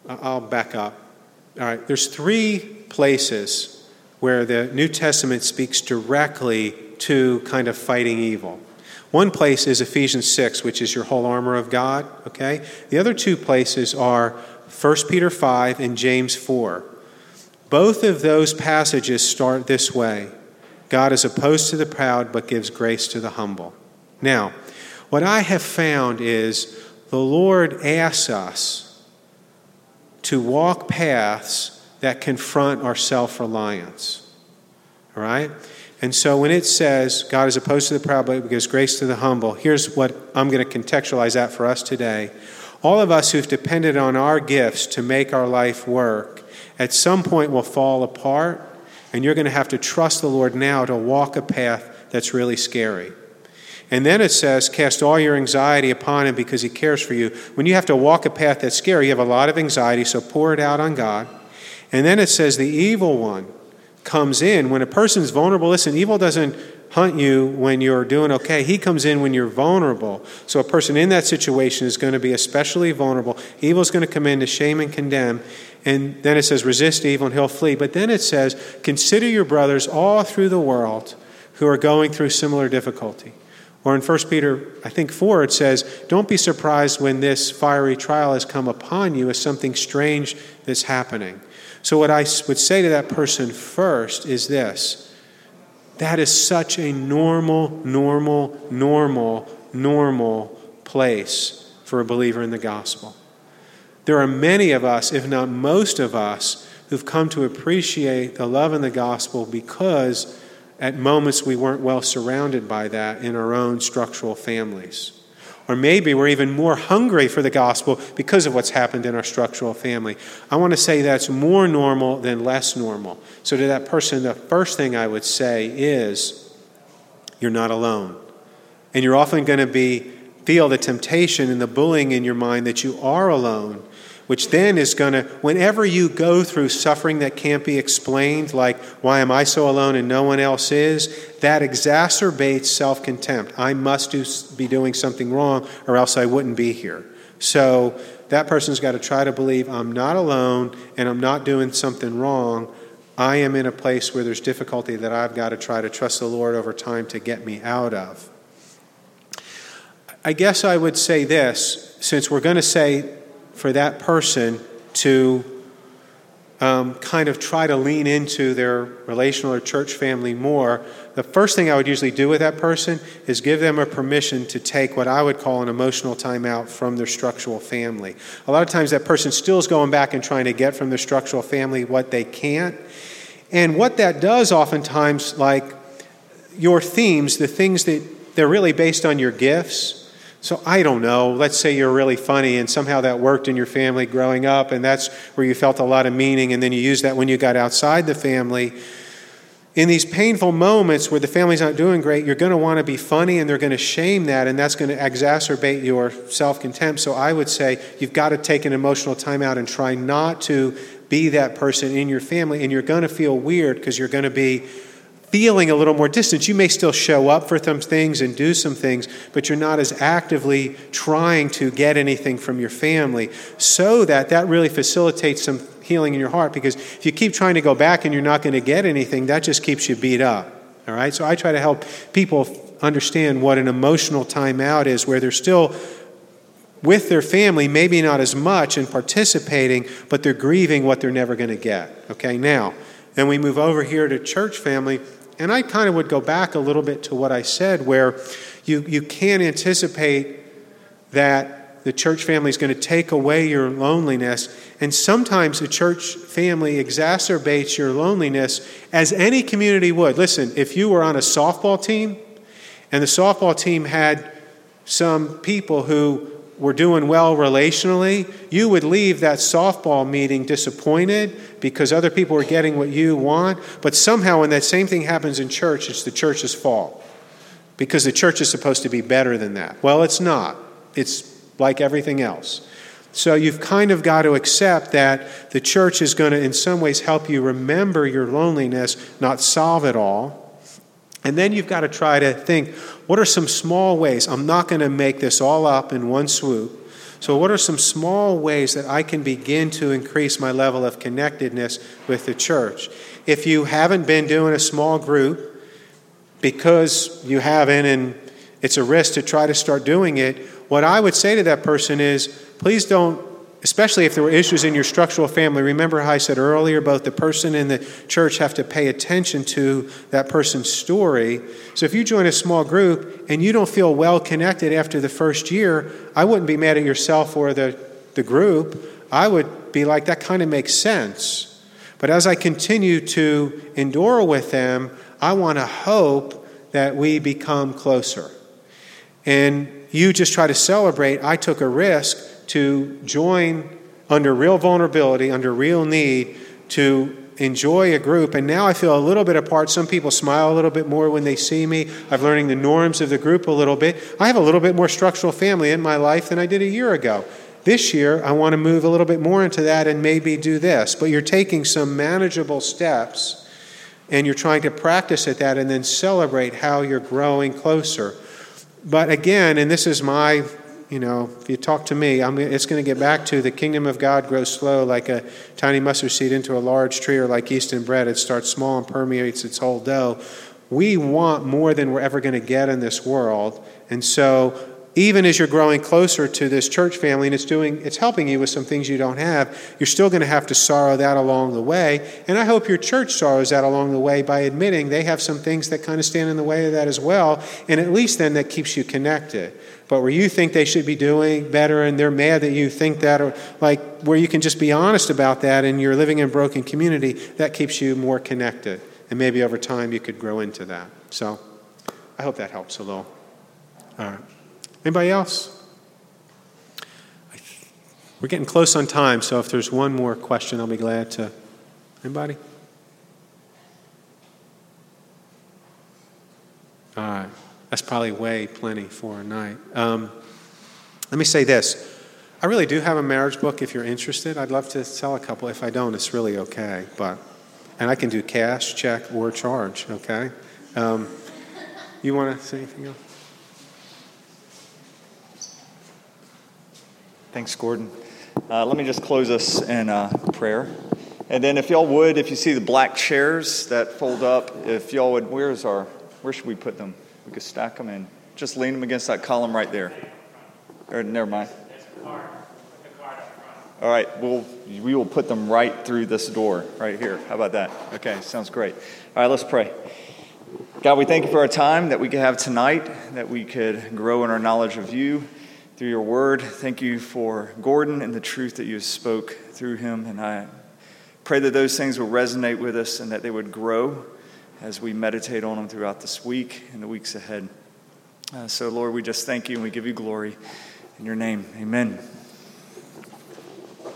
I'll back up. All right, there's three places where the New Testament speaks directly to kind of fighting evil. One place is Ephesians 6, which is your whole armor of God, okay? The other two places are 1 Peter 5 and James 4. Both of those passages start this way God is opposed to the proud, but gives grace to the humble. Now, what I have found is the Lord asks us to walk paths that confront our self reliance. All right? And so when it says God is opposed to the proud but gives grace to the humble, here's what I'm going to contextualize that for us today. All of us who've depended on our gifts to make our life work, at some point will fall apart, and you're going to have to trust the Lord now to walk a path that's really scary. And then it says, cast all your anxiety upon him because he cares for you. When you have to walk a path that's scary, you have a lot of anxiety, so pour it out on God. And then it says, the evil one comes in. When a person's vulnerable, listen, evil doesn't hunt you when you're doing okay. He comes in when you're vulnerable. So a person in that situation is going to be especially vulnerable. Evil is going to come in to shame and condemn. And then it says, resist evil and he'll flee. But then it says, consider your brothers all through the world who are going through similar difficulty. Or in 1 Peter, I think 4, it says, Don't be surprised when this fiery trial has come upon you as something strange that's happening. So, what I would say to that person first is this that is such a normal, normal, normal, normal place for a believer in the gospel. There are many of us, if not most of us, who've come to appreciate the love in the gospel because at moments we weren't well surrounded by that in our own structural families. Or maybe we're even more hungry for the gospel because of what's happened in our structural family. I want to say that's more normal than less normal. So, to that person, the first thing I would say is you're not alone. And you're often going to be feel the temptation and the bullying in your mind that you are alone which then is going to, whenever you go through suffering that can't be explained, like, why am I so alone and no one else is, that exacerbates self contempt. I must do, be doing something wrong or else I wouldn't be here. So that person's got to try to believe I'm not alone and I'm not doing something wrong. I am in a place where there's difficulty that I've got to try to trust the Lord over time to get me out of. I guess I would say this since we're going to say for that person to um, kind of try to lean into their relational or church family more, the first thing I would usually do with that person is give them a permission to take what I would call an emotional timeout from their structural family. A lot of times that person still is going back and trying to get from their structural family what they can't. And what that does oftentimes, like your themes, the things that they're really based on your gifts, so I don't know. Let's say you're really funny and somehow that worked in your family growing up and that's where you felt a lot of meaning and then you used that when you got outside the family. In these painful moments where the family's not doing great, you're going to want to be funny and they're going to shame that and that's going to exacerbate your self contempt. So I would say you've got to take an emotional timeout and try not to be that person in your family and you're going to feel weird because you're going to be feeling a little more distance. You may still show up for some things and do some things, but you're not as actively trying to get anything from your family. So that that really facilitates some healing in your heart because if you keep trying to go back and you're not going to get anything, that just keeps you beat up. All right? So I try to help people understand what an emotional timeout is where they're still with their family, maybe not as much and participating, but they're grieving what they're never going to get. Okay, now, then we move over here to church family, and I kind of would go back a little bit to what I said, where you, you can't anticipate that the church family is going to take away your loneliness. And sometimes the church family exacerbates your loneliness as any community would. Listen, if you were on a softball team and the softball team had some people who were doing well relationally, you would leave that softball meeting disappointed because other people are getting what you want. But somehow, when that same thing happens in church, it's the church's fault because the church is supposed to be better than that. Well, it's not, it's like everything else. So you've kind of got to accept that the church is going to, in some ways, help you remember your loneliness, not solve it all. And then you've got to try to think what are some small ways? I'm not going to make this all up in one swoop. So, what are some small ways that I can begin to increase my level of connectedness with the church? If you haven't been doing a small group because you haven't and it's a risk to try to start doing it, what I would say to that person is please don't especially if there were issues in your structural family. Remember how I said earlier, both the person and the church have to pay attention to that person's story. So if you join a small group and you don't feel well connected after the first year, I wouldn't be mad at yourself or the, the group. I would be like, that kind of makes sense. But as I continue to endure with them, I want to hope that we become closer. And you just try to celebrate, I took a risk to join under real vulnerability, under real need, to enjoy a group. And now I feel a little bit apart. Some people smile a little bit more when they see me. I'm learning the norms of the group a little bit. I have a little bit more structural family in my life than I did a year ago. This year, I want to move a little bit more into that and maybe do this. But you're taking some manageable steps and you're trying to practice at that and then celebrate how you're growing closer. But again, and this is my you know, if you talk to me, I'm, it's going to get back to the kingdom of God grows slow like a tiny mustard seed into a large tree or like yeast and bread. It starts small and permeates its whole dough. We want more than we're ever going to get in this world. And so even as you're growing closer to this church family and it's doing it's helping you with some things you don't have you're still going to have to sorrow that along the way and i hope your church sorrows that along the way by admitting they have some things that kind of stand in the way of that as well and at least then that keeps you connected but where you think they should be doing better and they're mad that you think that or like where you can just be honest about that and you're living in a broken community that keeps you more connected and maybe over time you could grow into that so i hope that helps a little all right Anybody else? We're getting close on time, so if there's one more question, I'll be glad to. Anybody? All right. That's probably way plenty for a night. Um, let me say this. I really do have a marriage book if you're interested. I'd love to sell a couple. If I don't, it's really okay. But, and I can do cash, check, or charge, okay? Um, you want to say anything else? Thanks, Gordon. Uh, let me just close us in uh, prayer. And then, if y'all would, if you see the black chairs that fold up, if y'all would, where's our, where should we put them? We could stack them in. Just lean them against that column right there. Or, never mind. All right, we'll, we will put them right through this door right here. How about that? Okay, sounds great. All right, let's pray. God, we thank you for our time that we could have tonight, that we could grow in our knowledge of you through your word. Thank you for Gordon and the truth that you spoke through him. And I pray that those things will resonate with us and that they would grow as we meditate on them throughout this week and the weeks ahead. Uh, so, Lord, we just thank you and we give you glory. In your name, amen.